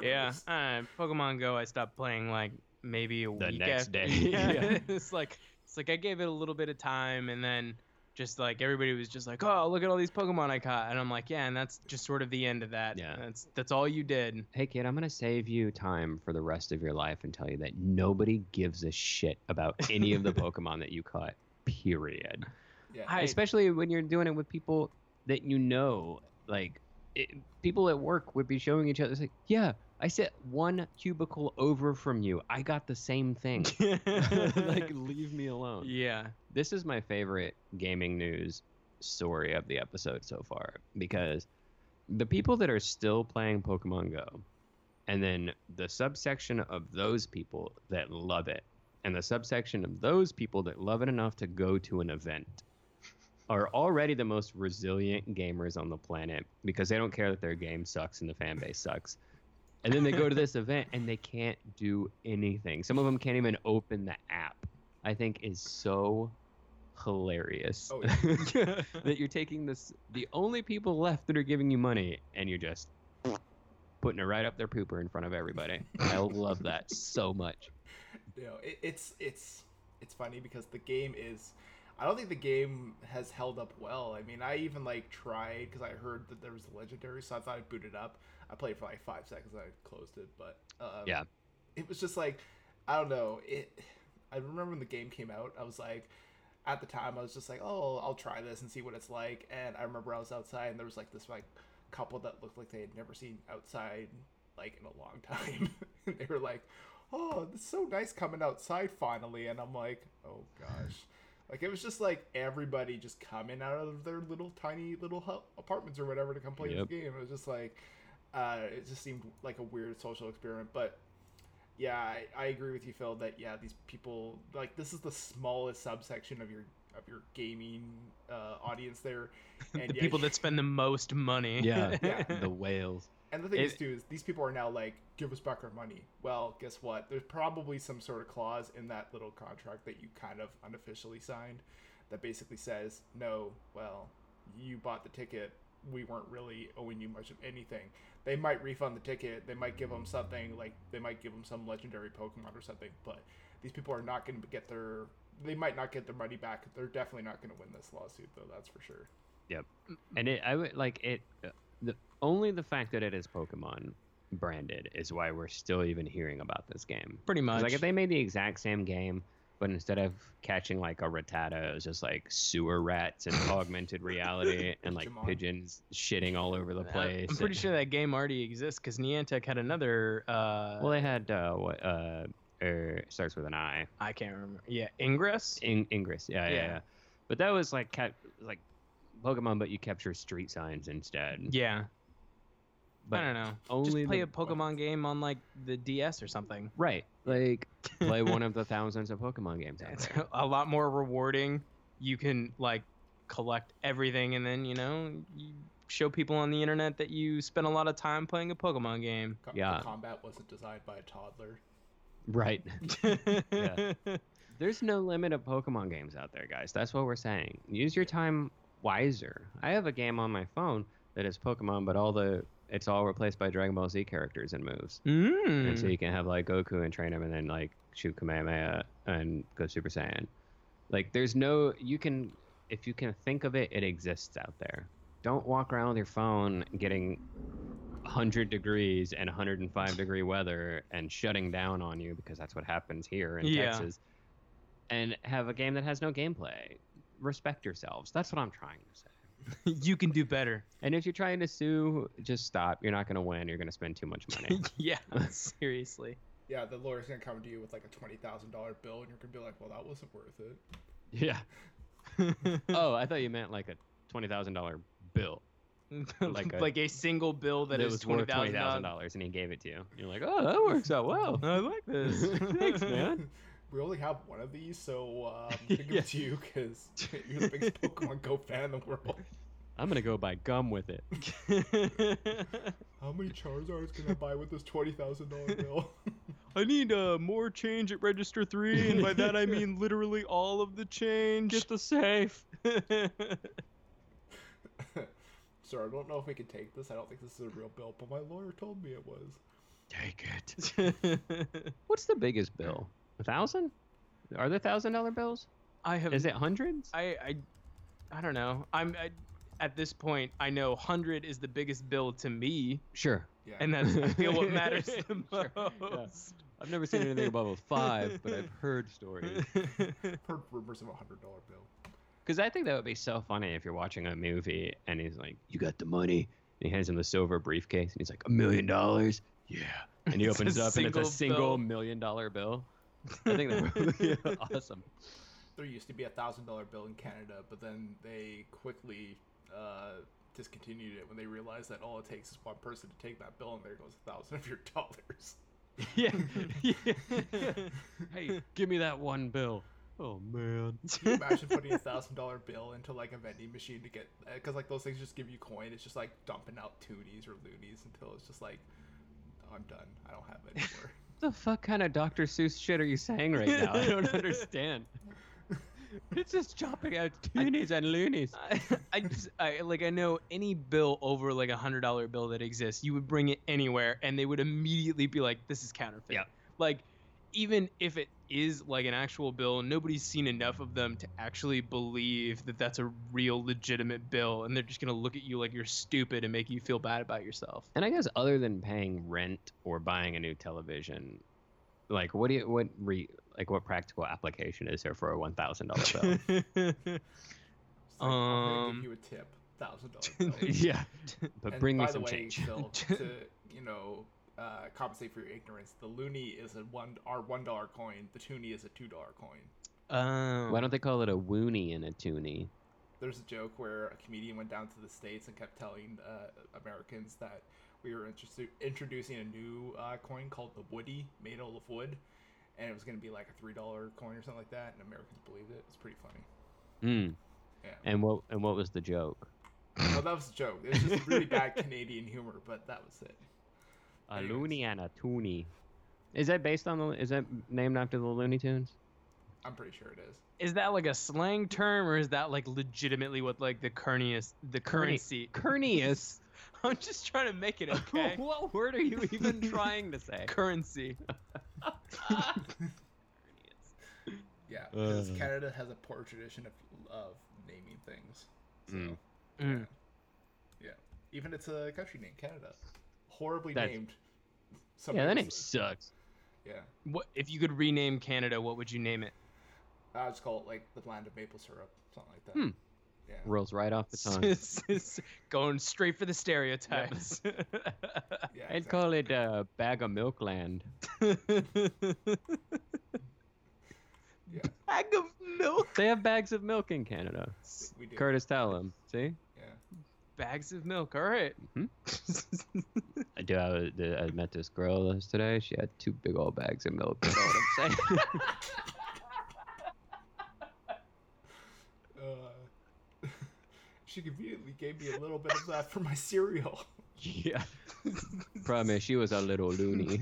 yeah, uh, Pokemon Go. I stopped playing like maybe a The week next after. day. <laughs> Yeah, Yeah. it's like it's like I gave it a little bit of time, and then just like everybody was just like, "Oh, look at all these Pokemon I caught," and I'm like, "Yeah," and that's just sort of the end of that. Yeah. that's that's all you did. hey kid, I'm gonna save you time for the rest of your life and tell you that nobody gives a shit about any of the <laughs> Pokemon that you caught. Period. Yeah. I- Especially when you're doing it with people that you know, like it, people at work would be showing each other. It's like, yeah, I sit one cubicle over from you. I got the same thing. <laughs> like, <laughs> leave me alone. yeah, this is my favorite gaming news story of the episode so far because the people that are still playing Pokemon Go and then the subsection of those people that love it and the subsection of those people that love it enough to go to an event are already the most resilient gamers on the planet because they don't care that their game sucks and the fan base sucks. And then they go to <laughs> this event and they can't do anything. Some of them can't even open the app. I think is so hilarious Oh, <laughs> that you're taking this the only people left that are giving you money and you're just putting it right up their pooper in front of everybody. I love that so much. <laughs> you know, it, it's it's it's funny because the game is. I don't think the game has held up well. I mean, I even like tried because I heard that there was a legendary, so I thought I'd boot it up. I played for like five seconds, and I closed it. But um, Yeah. it was just like I don't know. It. I remember when the game came out, I was like, at the time, I was just like, oh, I'll try this and see what it's like. And I remember I was outside, and there was like this like couple that looked like they had never seen outside like in a long time. <laughs> and they were like, oh, it's so nice coming outside finally. And I'm like, oh gosh. Like it was just like everybody just coming out of their little tiny little apartments or whatever to come play Yep. this game. It was just like, uh, it just seemed like a weird social experiment. But yeah, I, I agree with you, Phil. That yeah, these people like this is the smallest subsection of your of your gaming uh, audience there, <laughs> and the yeah, people that spend the most money. Yeah. <laughs> Yeah. the whales. And the thing It- is, too, is these people are now like, give us back our money. Well, guess what? There's probably some sort of clause in that little contract that you kind of unofficially signed that basically says, no, well, you bought the ticket. We weren't really owing you much of anything. They might refund the ticket. They might give them something like they might give them some legendary Pokemon or something. But these people are not going to get their. They might not get their money back. They're definitely not going to win this lawsuit, though. That's for sure. Yep. And it I would like it uh, the only the fact that it is Pokemon branded is why we're still even hearing about this game. Pretty much. Like if they made the exact same game, but instead of catching like a Rattata, it was just like sewer rats and <laughs> augmented reality and like Digimon. pigeons shitting all over the place. I'm pretty and- sure that game already exists because Niantic had another. Uh, Well, they had uh, what uh, er, starts with an I. I can't remember. Yeah, Ingress. In- Ingress, yeah, yeah, Yeah. yeah. But that was like cap- like Pokemon, but you capture street signs instead. Yeah. But I don't know. only Just play the- a Pokemon game on like the DS or something. right, like play one of the <laughs> thousands of Pokemon games out It's <laughs> a lot more rewarding. You can like collect everything, and then you know you show people on the internet that you spent a lot of time playing a Pokemon game. Co- Yeah. The combat wasn't designed by a toddler. Right. <laughs> There's no limit of Pokemon games out there, guys. That's what we're saying. Use your time wiser. I have a game on my phone that is Pokemon, but all the it's all replaced by Dragon Ball Z characters and moves. And so Mm. you can have like Goku and train him and then like shoot Kamehameha and go Super Saiyan. Like there's no you can if you can think of it, it exists out there. Don't walk around with your phone getting 100 degrees and 105 degree weather and shutting down on you because that's what happens here in Yeah. Texas. And have a game that has no gameplay. Respect yourselves. That's what I'm trying to say. <laughs> you can do better. And if you're trying to sue, just stop. You're not going to win. You're going to spend too much money. <laughs> yeah, <laughs> seriously. Yeah, the lawyer's gonna come to you with like a twenty thousand dollar bill, and you're gonna be like, "Well, that wasn't worth it." yeah. Oh, I thought you meant like a twenty thousand dollar bill like, Like a, a- single bill that that is was twenty worth twenty thousand thousand dollars, and he gave it to you. You're like, oh, that works out well. I like this. Thanks, man. We only have one of these, so uh, I'm gonna <laughs> give Yeah. it to you because you're the biggest <laughs> Pokemon Go fan in the world. I'm gonna go buy gum with it. <laughs> How many Charizards can I buy with this twenty thousand dollar bill? I need uh, more change at register three, and by that I mean literally all of the change. Get the safe. Sir, I don't know if we can take this. I don't think this is a real bill, but my lawyer told me it was. Take it. What's the biggest bill? A thousand? Are there thousand dollar bills? I have. Is it hundreds? I, I, I don't know. I'm I, at this point. I know hundred is the biggest bill to me, Sure. Yeah. and that's I feel what matters the <laughs> Sure, yeah. most. I've never seen anything above a five, but I've heard stories. heard rumors of a hundred dollar bill. Because I think that would be so funny if you're watching a movie and he's like, "You got the money," and he hands him the silver briefcase, and he's like, "A million dollars." Yeah. And he It's opens a it up, and it's a single single bill. million dollar bill. I think that would be <laughs> awesome. There used to be a thousand dollar bill in Canada, but then they quickly uh, discontinued it when they realized that all it takes is one person to take that bill, and there goes a thousand of your dollars. Yeah. <laughs> yeah. hey, give me that one bill. Oh man. Can you imagine putting a thousand dollar bill into like a vending machine to get because like those things just give you coin. It's just like dumping out toonies or loonies until it's just like I'm done. I don't have it anymore. <laughs> the fuck kind of Dr. Seuss shit are you saying right now? I don't understand. <laughs> It's just chopping out toonies and loonies. I, I just I like I know any bill over like a hundred dollar bill that exists, you would bring it anywhere and they would immediately be like, This is counterfeit. Yep. Like even if it is like an actual bill, nobody's seen enough of them to actually believe that that's a real legitimate bill, and they're just gonna look at you like you're stupid and make you feel bad about yourself. And I guess other than paying rent or buying a new television, like what do you what re like what practical application is there for a one thousand dollar bill? <laughs> It's like, I'm gonna Um, give you a tip, thousand dollar <laughs> yeah, <laughs> but And bring me by some the way, change. Phil, to you know uh, compensate for your ignorance, the loonie is a one our one dollar coin. The toonie is a two dollar coin. um, Why don't they call it a woony and a toonie? There's a joke where a comedian went down to the states and kept telling uh, Americans that we were introdu- introducing a new uh, coin called the Woody, made out of wood, and it was going to be like a three dollar coin or something like that, and Americans believed it. It's pretty funny. Mm. Yeah. And what and what was the joke? no, that was a joke. It was just really bad <laughs> Canadian humor, but that was it. A Anyways. loonie and a toonie. Is that based on the? Is that named after the Looney Tunes? I'm pretty sure it is. is that like a slang term or is that like legitimately what like the currency the currency Curnius. <laughs> I'm just trying to make it <laughs> okay. what word are you even trying to say? currency. <laughs> Yeah, because Uh. Canada has a poor tradition of, of naming things. So, Mm. Mm. yeah. Even it's a country name, Canada. Horribly That's- named. Yeah, that name sucks. Yeah. What if you could rename Canada? What would you name it? I just call it like the land of maple syrup, something like that. Hmm. Yeah. Rolls right off the tongue. <laughs> Going straight for the stereotypes. yeah <laughs> <laughs> I'd exactly. call it uh, bag of milk land. Yeah, Bag of milk. They have bags of milk in Canada. we do. Curtis, tell him. See? Yeah. Bags of milk. All right. <laughs> I do. I, I met this girl today. She had two big old bags of milk. You know what I'm saying? <laughs> Uh, <laughs> she conveniently gave me a little bit of that for my cereal. yeah. Problem is, she was a little loony.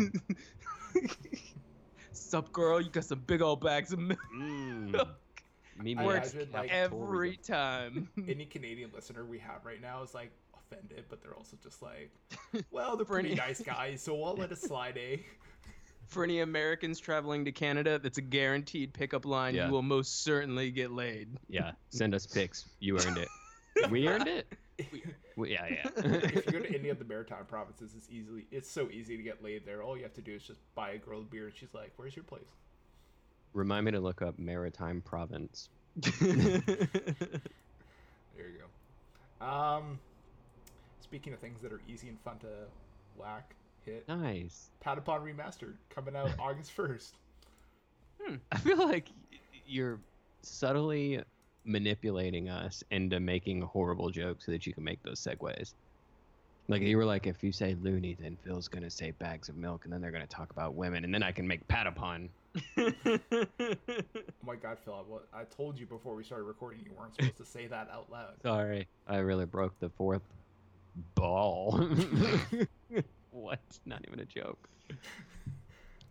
Sup, girl? You got some big old bags of milk Mm. Me I Works imagine, like, every time. <laughs> Any Canadian listener we have right now is like offended, but they're also just like, <laughs> well, they're pretty any- nice guys, so I'll let it slide, eh? <laughs> For any Americans traveling to Canada, that's a guaranteed pickup line. Yeah. You will most certainly get laid. Yeah. Send us pics. You earned it. We earned it. We, yeah, yeah. if you go to any of the maritime provinces, it's easily it's so easy to get laid there. All you have to do is just buy a girl a beer, and she's like, "Where's your place?" Remind me to look up maritime province. <laughs> <laughs> There you go. Um, speaking of things that are easy and fun to whack, hit, Nice. Patapon Remastered coming out <laughs> August first. I feel like you're subtly manipulating us into making horrible jokes so that you can make those segues. Like you were like, if you say loony, then Phil's gonna say bags of milk, and then they're gonna talk about women, and then I can make Patapon. <laughs> Oh my God, Phil! I, I told you before we started recording you weren't supposed to say that out loud. <laughs> Sorry, I really broke the fourth ball. <laughs> what? Not even a joke.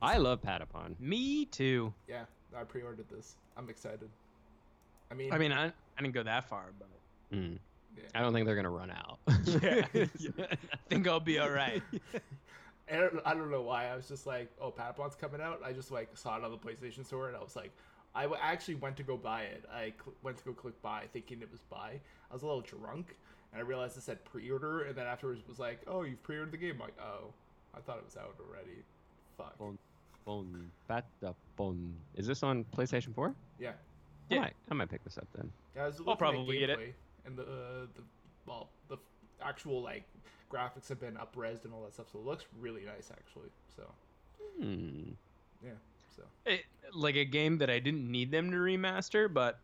I love Patapon. Me too. Yeah, I pre-ordered this. I'm excited. I mean, I mean, I, I didn't go that far, but Mm. yeah. I don't think they're gonna run out. Yeah. I think I'll be all right. I don't, I don't know why. I was just like, oh, Patapon's coming out. I just like saw it on the PlayStation Store, and I was like, I actually went to go buy it. I cl- went to go click buy, thinking it was buy. I was a little drunk, and I realized it said pre-order, and then afterwards was like, oh, you've pre-ordered the game. I'm like, oh, I thought it was out already. Fuck. Bon, bon, Patapon. Is this on PlayStation 4? Yeah, I Yeah. might, I might pick this up then. yeah. I was I'll probably get it. and the uh, the well, the actual like graphics have been up-resed and all that stuff, so it looks really nice actually. So Hmm. yeah, so. It, like a game that I didn't need them to remaster, but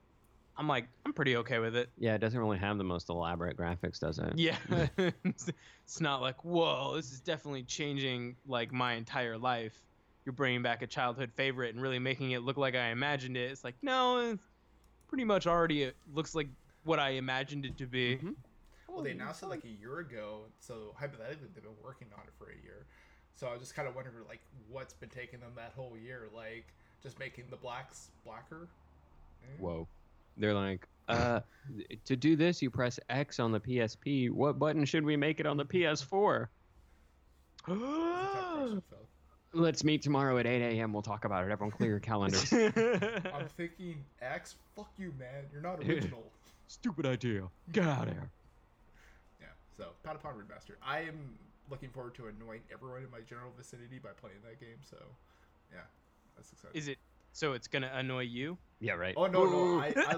I'm like, I'm pretty okay with it. Yeah, it doesn't really have the most elaborate graphics, does it? Yeah, <laughs> it's not like, whoa, this is definitely changing like my entire life. You're bringing back a childhood favorite and really making it look like I imagined it. It's like, no, it's pretty much already it looks like what I imagined it to be. Mhm. Well, they announced it like a year ago, so hypothetically they've been working on it for a year. So I just kind of wondered, like, what's been taking them that whole year? Like, just making the blacks blacker? Eh? Whoa. They're like, uh, <laughs> to do this, you press X on the PSP. What button should we make it on the PS4? That's a tough <gasps> question, Phil. Let's meet tomorrow at 8 a.m. We'll talk about it. Everyone clear your calendars. <laughs> I'm thinking X. Fuck you, man. You're not original. <laughs> Stupid idea. Get out of here. Yeah. So Patapon Remaster. I am looking forward to annoying everyone in my general vicinity by playing that game. So, yeah, that's exciting. Is it so it's gonna annoy you? Yeah, right. Oh no, no, I, I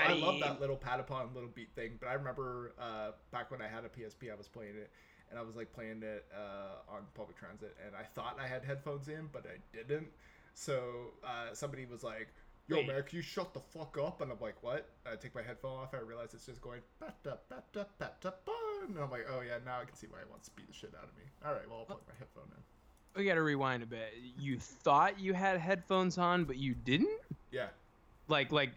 <laughs> I love that little Patapon little beat thing, but I remember uh, back when I had a PSP, I was playing it, and I was like playing it uh, on public transit, and I thought I had headphones in, but I didn't. So uh, somebody was like, "Yo, Wait. man, can you shut the fuck up?" And I'm like, "What?" I take my headphone off, I realize it's just going pata pata patapon, and I'm like, "Oh yeah, now I can see why he wants to beat the shit out of me." All right, well I'll plug my headphone in. We gotta rewind a bit. You thought you had headphones on, but you didn't. Yeah, Like, like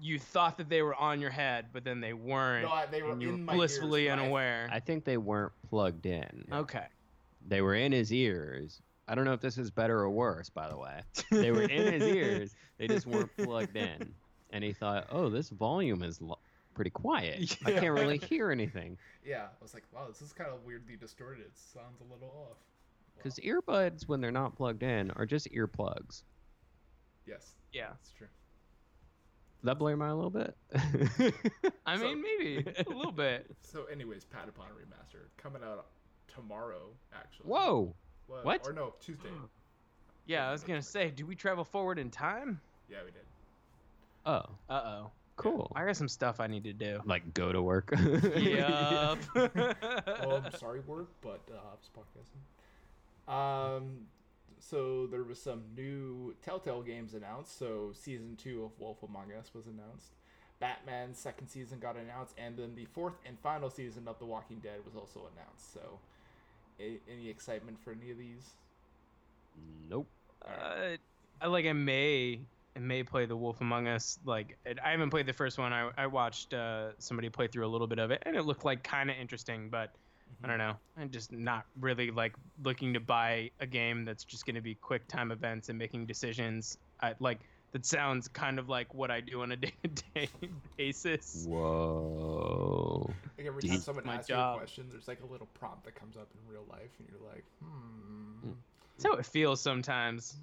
you thought that they were on your head, but then they weren't. no, I, they were and you in were my blissfully ears, but I- unaware. I think they weren't plugged in. Okay. They were in his ears. I don't know if this is better or worse, by the way. They were in his <laughs> ears. They just weren't plugged in. And he thought, oh, this volume is lo- pretty quiet. <laughs> I can't really hear anything. Yeah, I was like, "Wow, this is kind of weirdly distorted. It sounds a little off." Because Wow. earbuds, when they're not plugged in, are just earplugs. yes, Yeah. that's true. Does that blur your mind a little bit? <laughs> I So- mean, maybe a little <laughs> bit. So, anyways, Patapon Remaster coming out tomorrow, actually. Whoa! Wha- what? Or no, Tuesday. <gasps> Yeah, I was gonna say, do we travel forward in time? Yeah, we did. Oh, Uh oh. Cool. I got some stuff I need to do. Like go to work. Yup. Well, <laughs> I'm sorry, work, but uh, I was podcasting. Um, so there was some new Telltale games announced. So season two of Wolf Among Us was announced. Batman's second season got announced, and then the fourth and final season of The Walking Dead was also announced. So, any excitement for any of these? Nope. Uh, I like I may I may play The Wolf Among Us. Like it- I haven't played the first one. I I watched uh, somebody play through a little bit of it, and it looked like kind of interesting. But I don't know. I'm just not really like looking to buy a game that's just going to be quick time events and making decisions. I like that sounds kind of like what I do on a <laughs> day-to-day basis. Whoa. Like every time someone My asks you a question, there's like a little prompt that comes up in real life, and you're like, hmm. That's how it feels sometimes.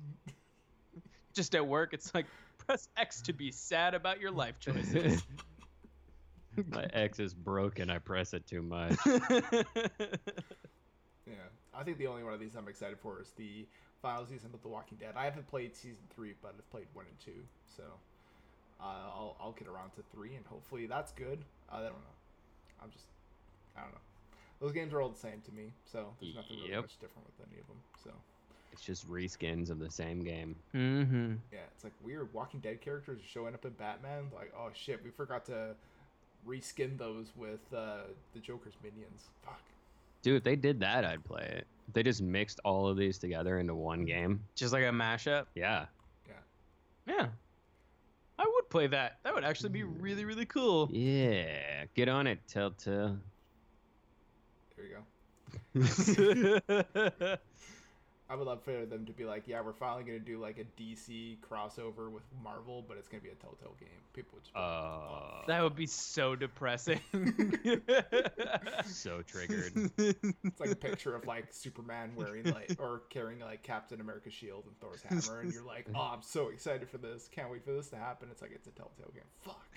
Just at work, it's like press X to be sad about your life choices. <laughs> My X is broken. I press it too much. <laughs> Yeah, I think the only one of these I'm excited for is the final season of The Walking Dead. I haven't played season three, but I've played one and two, so uh, I'll I'll get around to three, and hopefully that's good. I don't know. I'm just I don't know. Those games are all the same to me, so there's nothing really Yep. much different with any of them. So It's just reskins of the same game. mm-hmm. yeah, it's like weird. Walking Dead characters showing up in Batman. Like oh shit, we forgot to reskin those with uh, the Joker's minions. Fuck. Dude, if they did that, I'd play it. If they just mixed all of these together into one game, Just like a mashup. Yeah. Yeah. Yeah. I would play that. That would actually be really, really cool. Yeah. Get on it, Telltale. There you go. <laughs> <laughs> <laughs> I would love for them to be like, yeah, we're finally gonna do like a DC crossover with Marvel, but it's gonna be a Telltale game. People would just be like, Uh, that would be so depressing. <laughs> so triggered. <laughs> it's like a picture of like Superman wearing like or carrying like Captain America's shield and Thor's hammer, and you're like, oh, I'm so excited for this. Can't wait for this to happen. It's like it's a Telltale game. Fuck.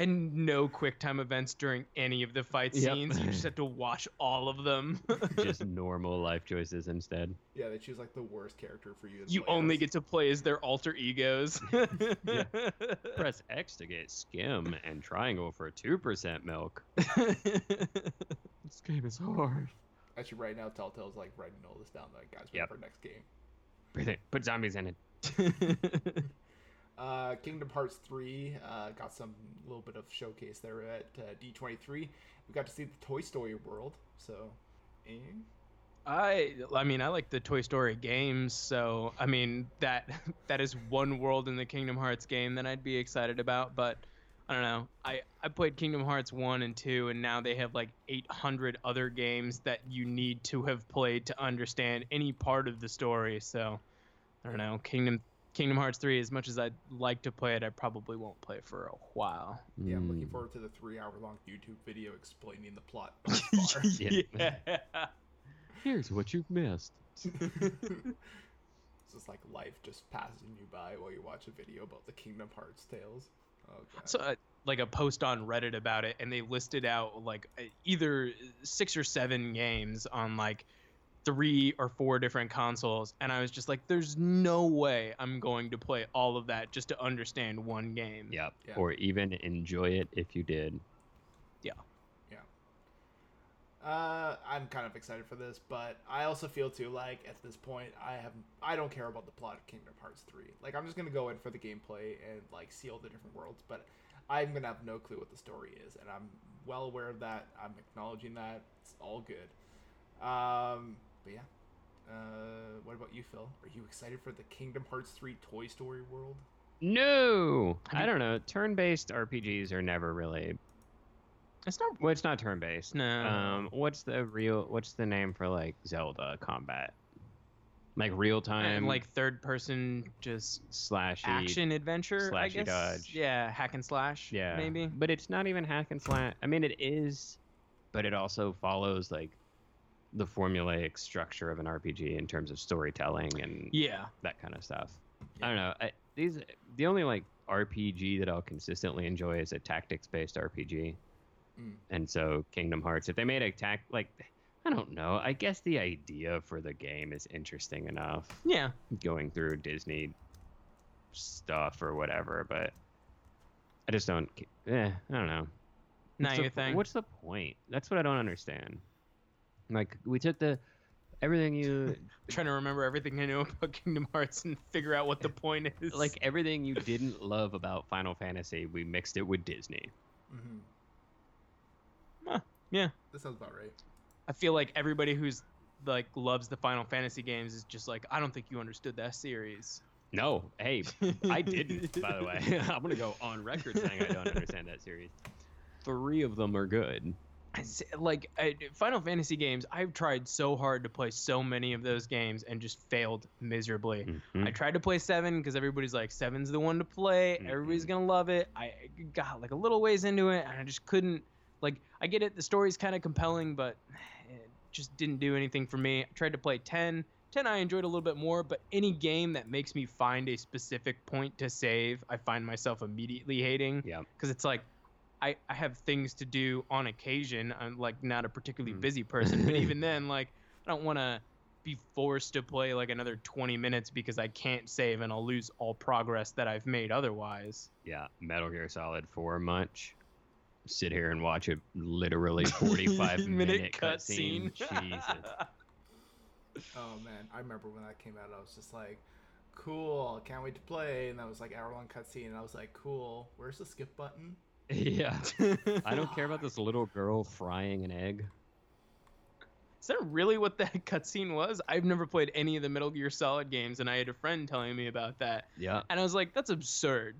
And no quick time events during any of the fight Yep. scenes. You just have to watch all of them. <laughs> just <laughs> normal life choices instead. Yeah, they choose like the worst character for you. You only as. get to play as their alter egos. <laughs> Press X to get skim and triangle for 2% milk. This game is hard. Actually, right now Telltale's like writing all this down. Like, guys, wait Yep. for next game. Breathe. Put zombies in it. Uh, Kingdom Hearts 3 uh, got some little bit of showcase there at uh, D23. We got to see the Toy Story world. So, eh? I I mean I like the Toy Story games, so I mean that <laughs> that is one world in the Kingdom Hearts game that I'd be excited about, but I don't know. I I played Kingdom Hearts 1 and 2 and now they have like 800 other games that you need to have played to understand any part of the story, so I don't know. Kingdom Kingdom Hearts 3 as much as I'd like to play it, I probably won't play for a while. yeah, I'm looking Mm. forward to the three hour long YouTube video explaining the plot. <laughs> Yeah. <laughs> Here's what you've missed. <laughs> it's just like life just passing you by while you watch a video about the Kingdom Hearts tales. Oh, so uh, like a post on reddit about it and they listed out like uh, either six or seven games on like three or four different consoles and i was just like there's no way i'm going to play all of that just to understand one game Yep. Yeah. Or even enjoy it if you did. Yeah. Yeah. Uh, I'm kind of excited for this, but I also feel too like at this point I have I don't care about the plot of Kingdom Hearts 3. Like I'm just gonna go in for the gameplay and like see all the different worlds, but I'm gonna have no clue what the story is, and I'm well aware of that. I'm acknowledging that it's all good. Um, but yeah. Uh, what about you, Phil? Are you excited for the Kingdom Hearts 3 Toy Story world? No, I I don't know. Turn-based RPGs are never really. it's not Well, it's not turn-based. no Um, what's the real? What's the name for like Zelda combat? Like real time, and like third person just slashy action adventure i slashy guess dodge. yeah hack and slash Yeah, maybe But it's not even hack and slash. I mean, it is, but it also follows like the formulaic structure of an RPG in terms of storytelling and yeah that kind of stuff. I don't know. I, these the only like RPG that I'll consistently enjoy is a tactics-based RPG. Mm. And so Kingdom Hearts, if they made a tact like I don't know, I guess the idea for the game is interesting enough yeah going through Disney stuff or whatever, but I just don't eh, I don't know. not What's your the, thing What's the point? That's what I don't understand. Like we took the everything you <laughs> trying to remember everything I know about Kingdom Hearts and figure out what the point is. like <laughs> everything you didn't love about Final Fantasy, we mixed it with Disney. Mm-hmm. Huh, yeah. That sounds about right. I feel like everybody who's like loves the Final Fantasy games is just like, I don't think you understood that series. No, hey, I didn't. by the <laughs> way, I'm gonna go on record saying I don't understand that series. Three of them are good. I like I, Final Fantasy games. I've tried so hard to play so many of those games and just failed miserably. Mhm. I tried to play seven because everybody's like seven's the one to play. Everybody's Mhm. gonna love it. I got like a little ways into it and I just couldn't. Like I get it, the story's kind of compelling, but it just didn't do anything for me. I tried to play ten. 10 I enjoyed a little bit more, but any game that makes me find a specific point to save, I find myself immediately hating. Yeah. Because it's like, I, I have things to do on occasion. I'm like not a particularly Mm. busy person, but even <laughs> then, like, I don't want to be forced to play like another 20 minutes because I can't save and I'll lose all progress that I've made otherwise. Yeah, Metal Gear Solid 4 much. Sit here and watch a literally 45 <laughs> minute cutscene. <laughs> Jesus. Oh man, I remember when that came out. I was just like, "Cool, can't wait to play." And that was like hour long cutscene, and I was like, "Cool, where's the skip button?" Yeah. <laughs> I don't care about this little girl frying an egg. Is that really what that <laughs> cutscene was? I've never played any of the Metal Gear Solid games, and I had a friend telling me about that. Yeah. And I was like, that's absurd.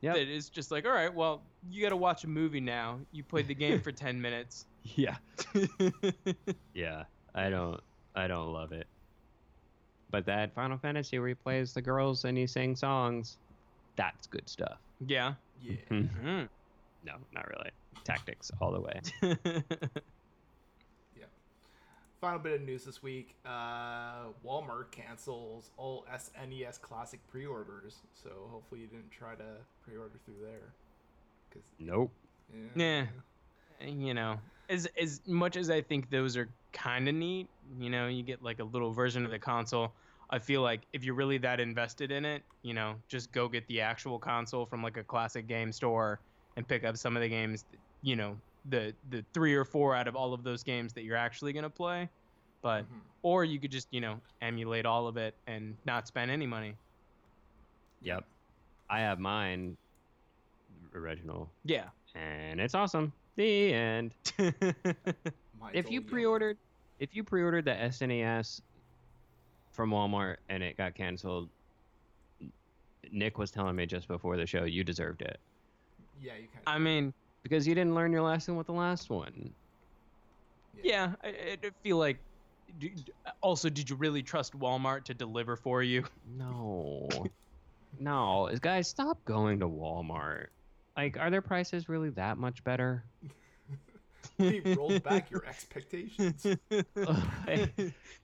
Yep. That it's just like, all right, well, you got to watch a movie now. You played the game for <laughs> 10 minutes. Yeah. Yeah. I don't I don't love it. But that Final Fantasy where he plays the girls and he sings songs, that's good stuff. yeah. Yeah. Mhm. No, not really. Tactics all the way. <laughs> Yeah. Final bit of news this week: uh, Walmart cancels all SNES Classic pre-orders. So hopefully you didn't try to pre-order through there. Cause Nope. yeah, you know, as as much as I think those are kind of neat, you know, you get like a little version of the console. I feel like if you're really that invested in it, you know, just go get the actual console from like a classic game store and pick up some of the games, you know, the the three or four out of all of those games that you're actually going to play. But Mhm. or you could just, you know, emulate all of it and not spend any money. Yep. I have mine original Yeah. and it's awesome. The end. <laughs> If you pre-ordered if you pre-ordered the SNES from Walmart and it got canceled Nick was telling me just before the show you deserved it yeah, you kind of. I mean, because you didn't learn your lesson with the last one. Yeah, I, I feel like. d- d- Also, did you really trust Walmart to deliver for you? No. <laughs> no, guys stop going to Walmart. Like are their prices really that much better? <laughs> <laughs> we rolled <laughs> back your expectations. <laughs>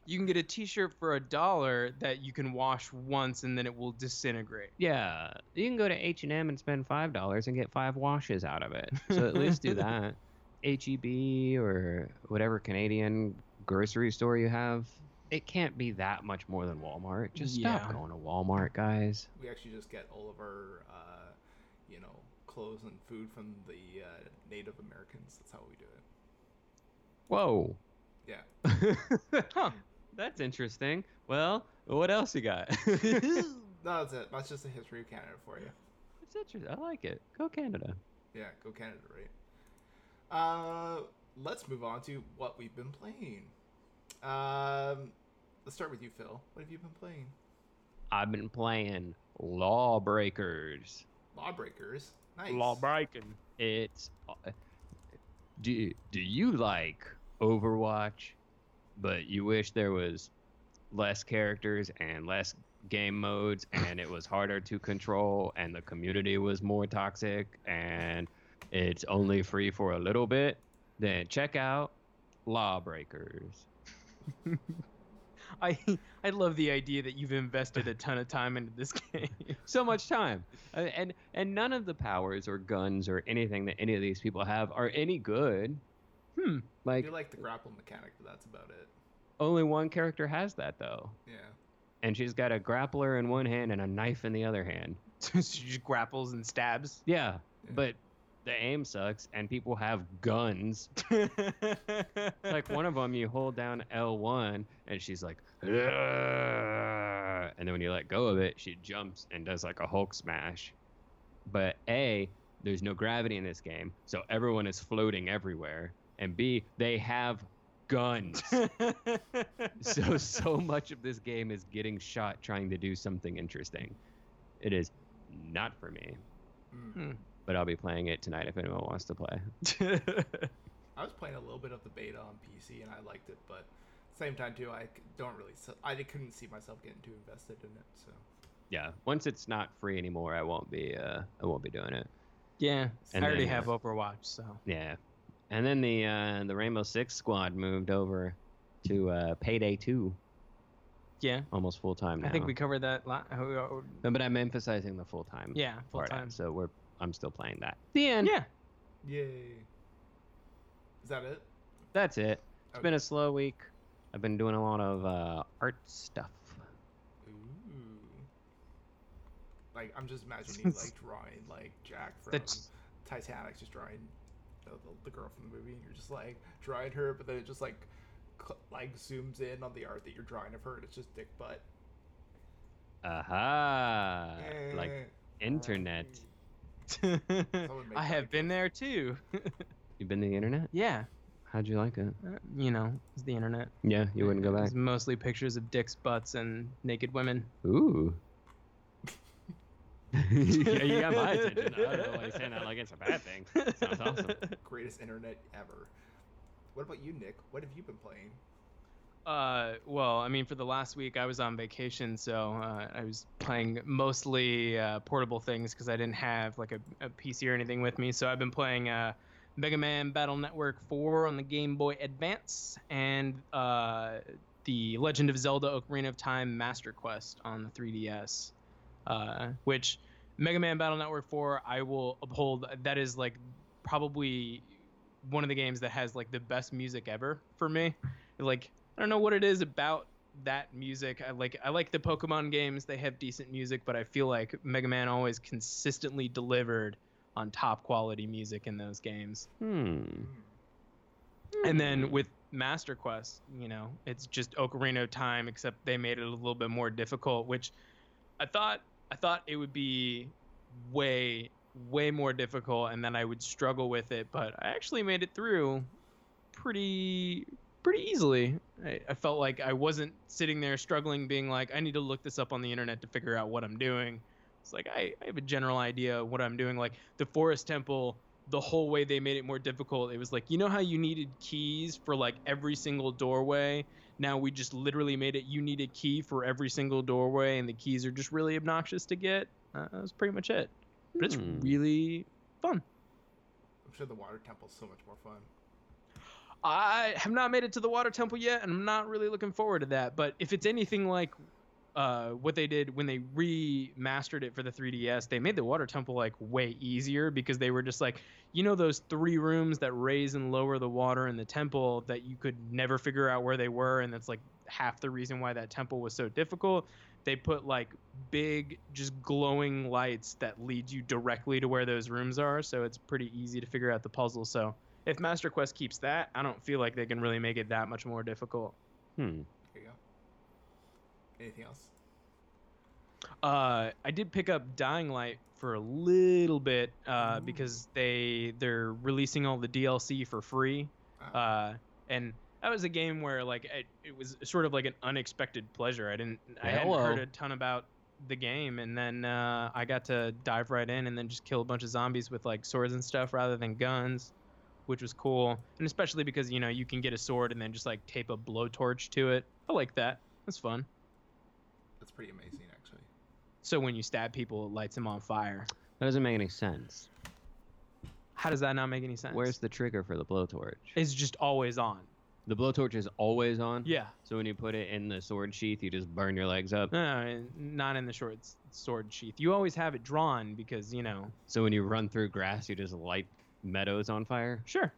you can get a T-shirt for a dollar that you can wash once and then it will disintegrate. Yeah, you can go to H and M and spend five dollars and get five washes out of it. So at least do that. HEB or whatever Canadian grocery store you have, it can't be that much more than Walmart. Just stop going to Walmart, guys. we actually just get all of our, uh, you know, clothes and food from the uh, Native Americans. That's how we do it. Whoa, Yeah. <laughs> Huh. that's interesting. Well, what else you got? <laughs> <laughs> No, that's it. That's just the history of Canada for you. It's interesting. I like it. Go Canada. Yeah, go Canada, right? Uh, let's move on to what we've been playing. Um, let's start with you, Phil. What have you been playing? I've been playing Lawbreakers. Lawbreakers. Nice. breaking. It's uh, do do you like Overwatch, but you wish there was less characters and less game modes and it was harder to control and the community was more toxic and it's only free for a little bit, then check out Lawbreakers. <laughs> I I love the idea that you've invested a ton of time into this <laughs> game. so much time Uh, and and none of the powers or guns or anything that any of these people have are any good Hmm. I like do like the grapple mechanic, but that's about it. only one character has that though Yeah. and she's got a grappler in one hand and a knife in the other hand <laughs> she just grapples and stabs. yeah Yeah. but the aim sucks and people have guns. <laughs> like one of them, you hold down L1 and she's like, "Ugh," and then when you let go of it, she jumps and does like a Hulk smash. But A, there's no gravity in this game, so everyone is floating everywhere. And B, they have guns. <laughs> so so much of this game is getting shot trying to do something interesting. It is not for me, Mm. But I'll be playing it tonight if anyone wants to play. <laughs> I was playing a little bit of the beta on PC and I liked it, but same time too, I don't really. s- I couldn't see myself getting too invested in it. So Yeah, once it's not free anymore, I won't be uh I won't be doing it. yeah, And I already then- have Overwatch, so Yeah. And then the uh the Rainbow Six squad moved over to uh Payday 2 yeah. almost full time now. I think we covered that. La- uh, but I'm emphasizing the full time. yeah, full time. So we're I'm still playing that. The end. Yeah. yay! Is that it? That's it. It's Okay. been a slow week. I've been doing a lot of uh art stuff. Ooh. Like I'm just imagining like <laughs> drawing like Jack from That's- Titanic, just drawing the, the, the girl from the movie, and you're just like drawing her, but then it just like cl- like zooms in on the art that you're drawing of her, and it's just dick butt. Aha. Like Eh. internet. <laughs> make I have been there too. <laughs> You've been to the internet? yeah, How'd you like it? uh, you know, it's the internet. Yeah, you wouldn't go back. It's mostly pictures of dicks, butts, and naked women. Ooh. <laughs> yeah, you got my attention. I don't know why you're saying that like it's a bad thing. Sounds awesome. Greatest internet ever. What about you, Nick? What have you been playing? Uh, well, I mean, for the last week I was on vacation, so uh, I was playing mostly uh, portable things because I didn't have like a, a PC or anything with me. So I've been playing uh, Mega Man Battle Network 4 on the Game Boy Advance and uh, the Legend of Zelda: Ocarina of Time Master Quest on the 3DS. Uh, which Mega Man Battle Network 4 I will uphold. That is like probably one of the games that has like the best music ever for me. Like I don't know what it is about that music. I like I like the Pokemon games. They have decent music, but I feel like Mega Man always consistently delivered on top quality music in those games. Hmm. And then with Master Quest, you know, it's just Ocarina of Time, except they made it a little bit more difficult, which I thought I thought it would be way way more difficult, and then I would struggle with it. But I actually made it through pretty pretty easily. I, I felt like I wasn't sitting there struggling, being like, I need to look this up on the internet to figure out what I'm doing. It's like I, I have a general idea of what I'm doing. Like the Forest Temple, the whole way they made it more difficult. It was like, you know how you needed keys for like every single doorway? Now we just literally made it you need a key for every single doorway, and the keys are just really obnoxious to get. Uh, that was pretty much it. But it's Hmm. really fun. I'm sure the water temple's so much more fun. I have not made it to the water temple yet, and I'm not really looking forward to that. But if it's anything like uh, what they did when they remastered it for the 3DS, they made the water temple like way easier because they were just like, you know, those three rooms that raise and lower the water in the temple that you could never figure out where they were, and that's like half the reason why that temple was so difficult. They put like big, just glowing lights that lead you directly to where those rooms are, so it's pretty easy to figure out the puzzle. So if Master Quest keeps that, I don't feel like they can really make it that much more difficult. Hmm. There you go. Anything else? Uh, I did pick up Dying Light for a little bit uh, because they they're releasing all the DLC for free, Uh, uh, and that was a game where like it, it was sort of like an unexpected pleasure. I didn't I hadn't Hello. heard a ton about the game, and then uh, I got to dive right in and then just kill a bunch of zombies with like swords and stuff rather than guns, which was cool. And especially because you know you can get a sword and then just like tape a blowtorch to it. I like that. That's fun. that's pretty amazing, actually. So when you stab people, it lights them on fire. That doesn't make any sense. How does that not make any sense? Where's the trigger for the blowtorch? It's just always on. The blowtorch is always on. Yeah. So when you put it in the sword sheath, you just burn your legs up. No, no, not in the short sword sheath. You always have it drawn because you know. So when you run through grass, you just light meadows on fire. Sure.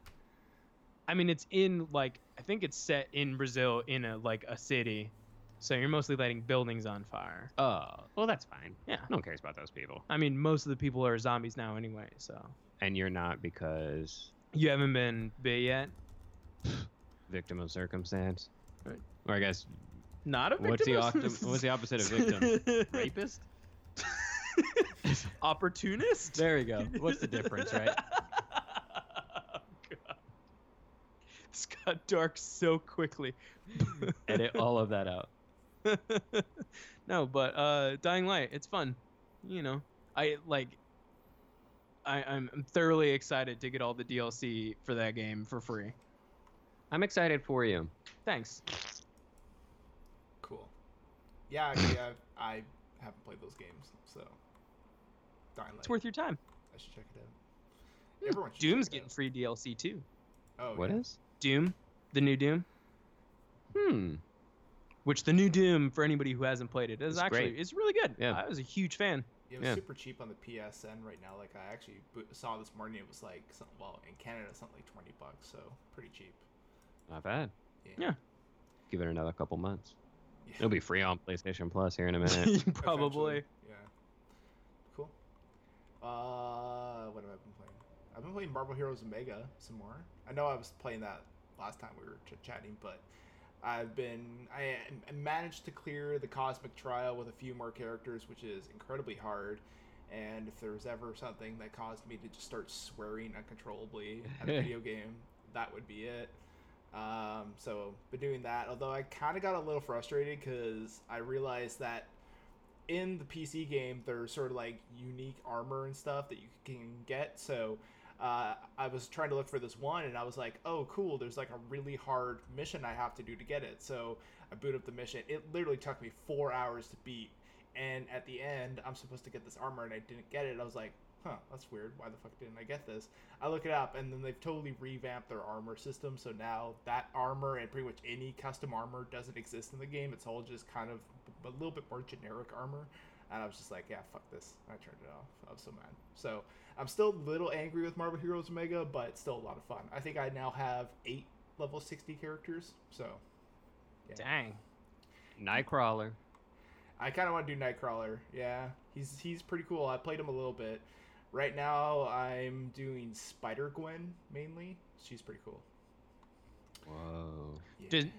I mean, it's in like I think it's set in Brazil in a like a city, so you're mostly lighting buildings on fire. Oh, well, that's fine. Yeah. No one cares about those people. I mean, most of the people are zombies now anyway, so and you're not because You haven't been bit yet. victim of circumstance. Right. Or I guess Not a victim. what's the octum- what's the opposite of victim? <laughs> Rapist. Opportunist. There we go. What's the difference, right? <laughs> Oh, God. This <laughs> got dark so quickly. <laughs> Edit all of that out. <laughs> no, but uh, Dying Light, it's fun. You know, I like. I, I'm I'm thoroughly excited to get all the DLC for that game for free. I'm excited for you. Thanks. Cool. Yeah, actually, I, I haven't played those games, so. Dying Light. It's worth your time. I should check it out. Everyone Doom's check it getting free DLC too. out. Oh, What yeah. is? Doom, the new Doom, Hmm. which the new Doom for anybody who hasn't played it is It's actually great. it's really good. Yeah. I was a huge fan. It was Yeah. super cheap on the PSN right now. Like I actually saw this morning, it was like some, well in Canada something like twenty bucks, so pretty cheap. Not bad. Yeah. Give it another couple months. Yeah. It'll be free on PlayStation Plus here in a minute. <laughs> Probably. Eventually, Yeah. Cool. Uh, what have I been playing? I've been playing Marvel Heroes Omega some more. I know I was playing that last time we were ch- chatting, but I've been I, I managed to clear the cosmic trial with a few more characters, which is incredibly hard. And if there was ever something that caused me to just start swearing uncontrollably at a video <laughs> game, that would be it. Um, so been doing that. Although I kind of got a little frustrated because I realized that in the PC game there's sort of like unique armor and stuff that you can get. So uh, I was trying to look for this one, and I was like, "Oh, cool! There's like a really hard mission I have to do to get it." So I boot up the mission. It literally took me four hours to beat, and at the end, I'm supposed to get this armor, and I didn't get it. I was like, "Huh, that's weird. Why the fuck didn't I get this?" I look it up, and then they've totally revamped their armor system. So now that armor and pretty much any custom armor doesn't exist in the game. It's all just kind of a little bit more generic armor. And I was just like, yeah, fuck this. I turned it off. I was so mad. So I'm still a little angry with Marvel Heroes Omega, but it's still a lot of fun. I think I now have eight level 60 characters. So Yeah. Dang. Nightcrawler. I kind of want to do Nightcrawler. Yeah, he's he's pretty cool. I played him a little bit. Right now, I'm doing Spider Gwen mainly. She's pretty cool. Whoa. Yeah. Did,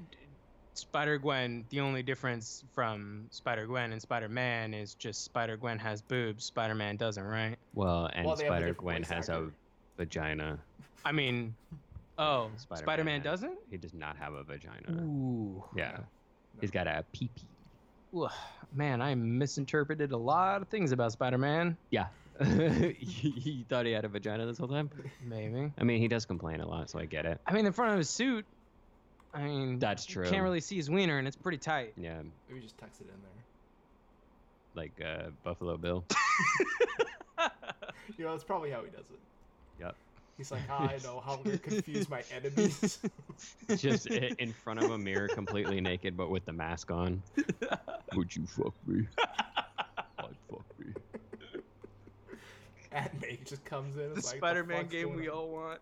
Spider Gwen, the only difference from Spider Gwen and Spider Man is just Spider Gwen has boobs, Spider Man doesn't, right? Well, and Well, they have a Spider different Gwen voice has a vagina. I mean, oh, Spider-Man Spider Man has- doesn't? He does not have a vagina. Ooh. Yeah. No. He's got a pee pee. Ugh, Man, I misinterpreted a lot of things about Spider Man. Yeah. he, <laughs> he thought he had a vagina this whole time. Maybe. I mean, he does complain a lot, so I get it. I mean, in front of his suit, I mean, That's true. can't really see his wiener, and it's pretty tight. Yeah, Maybe just text it in there. like uh, Buffalo Bill. <laughs> <laughs> You know, that's probably how he does it. Yep. He's like, I <laughs> know how to confuse my enemies. Just in front of a mirror, completely naked, but with the mask on. Would you fuck me? I'd fuck me. and May just comes in. the It's like, Spider Man fuck's game we on? all want.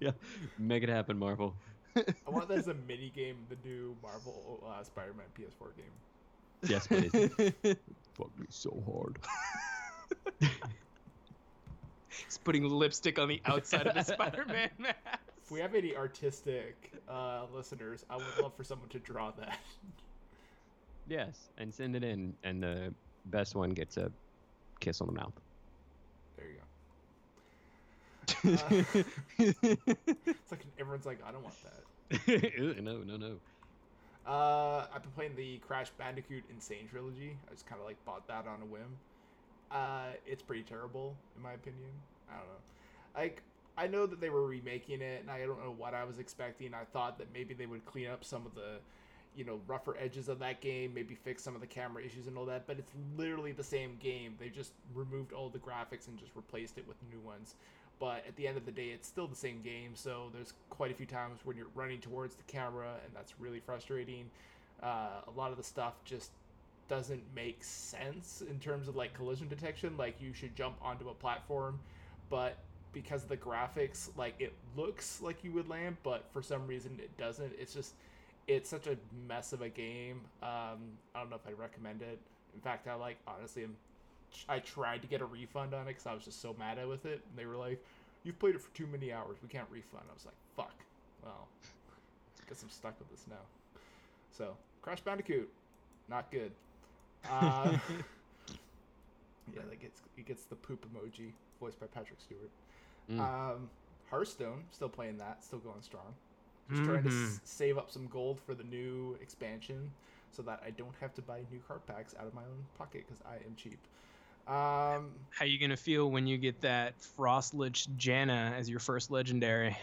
yeah, make it happen, Marvel. I want that as a <laughs> mini game, the new Marvel uh, Spider-Man PS4 game. Yes, <laughs> please. fuck me so hard. <laughs> He's putting lipstick on the outside of the Spider Man mask. If we have any artistic uh, listeners, I would love for someone to draw that. Yes, and send it in, and the best one gets a kiss on the mouth. There you go. It's like everyone's like, I don't want that. <laughs> No, no, no. Uh, I've been playing the Crash Bandicoot N. Sane trilogy. I just kind of like bought that on a whim. Uh, it's pretty terrible in my opinion. I don't know. Like I know that they were remaking it, and I don't know what I was expecting. I thought that maybe they would clean up some of the, you know, rougher edges of that game, maybe fix some of the camera issues and all that. But it's literally the same game. They just removed all the graphics and just replaced it with new ones. But at the end of the day, it's still the same game. So there's quite a few times when you're running towards the camera, and that's really frustrating. Uh, a lot of the stuff just doesn't make sense in terms of like collision detection. Like you should jump onto a platform, but because of the graphics, like it looks like you would land, but for some reason it doesn't. It's just it's such a mess of a game. Um, I don't know if I'd recommend it. In fact, I like honestly am I tried to get a refund on it because I was just so mad at with it. And they were like, "You've played it for too many hours. We can't refund." I was like, "Fuck." Well, I guess I'm stuck with this now. So Crash Bandicoot, not good. <laughs> Uh, <laughs> yeah, that gets it gets the poop emoji, voiced by Patrick Stewart. Mm. Um, Hearthstone, still playing that, still going strong. Just trying to s- Mhm. save up some gold for the new expansion, so that I don't have to buy new card packs out of my own pocket because I am cheap. Um, How you gonna feel when you get that Frost Lich Jaina as your first legendary?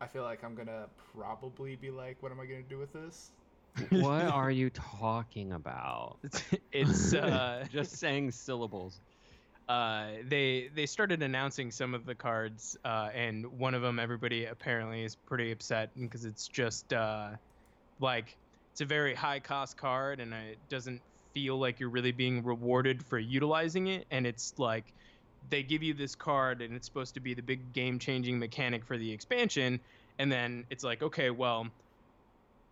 I feel like I'm gonna probably be like, "What am I gonna do with this?" <laughs> what <laughs> are you talking about? It's, it's <laughs> uh, Just saying syllables. uh, they they started announcing some of the cards, uh, and one of them everybody apparently is pretty upset because it's just uh, like it's a very high cost card, and it doesn't feel like you're really being rewarded for utilizing it. And it's like they give you this card, and it's supposed to be the big game changing mechanic for the expansion, and then it's like, okay, well.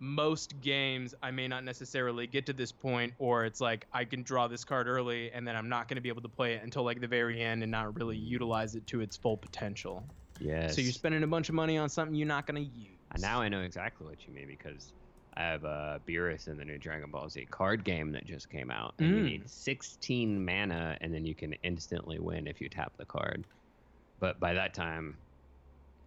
Most games, I may not necessarily get to this point, or it's like I can draw this card early, and then I'm not going to be able to play it until like the very end and not really utilize it to its full potential. Yes. So you're spending a bunch of money on something you're not going to use. And now I know exactly what you mean because I have uh, Beerus in the new Dragon Ball Z card game that just came out, and you Mm. need 16 mana, and then you can instantly win if you tap the card. But by that time,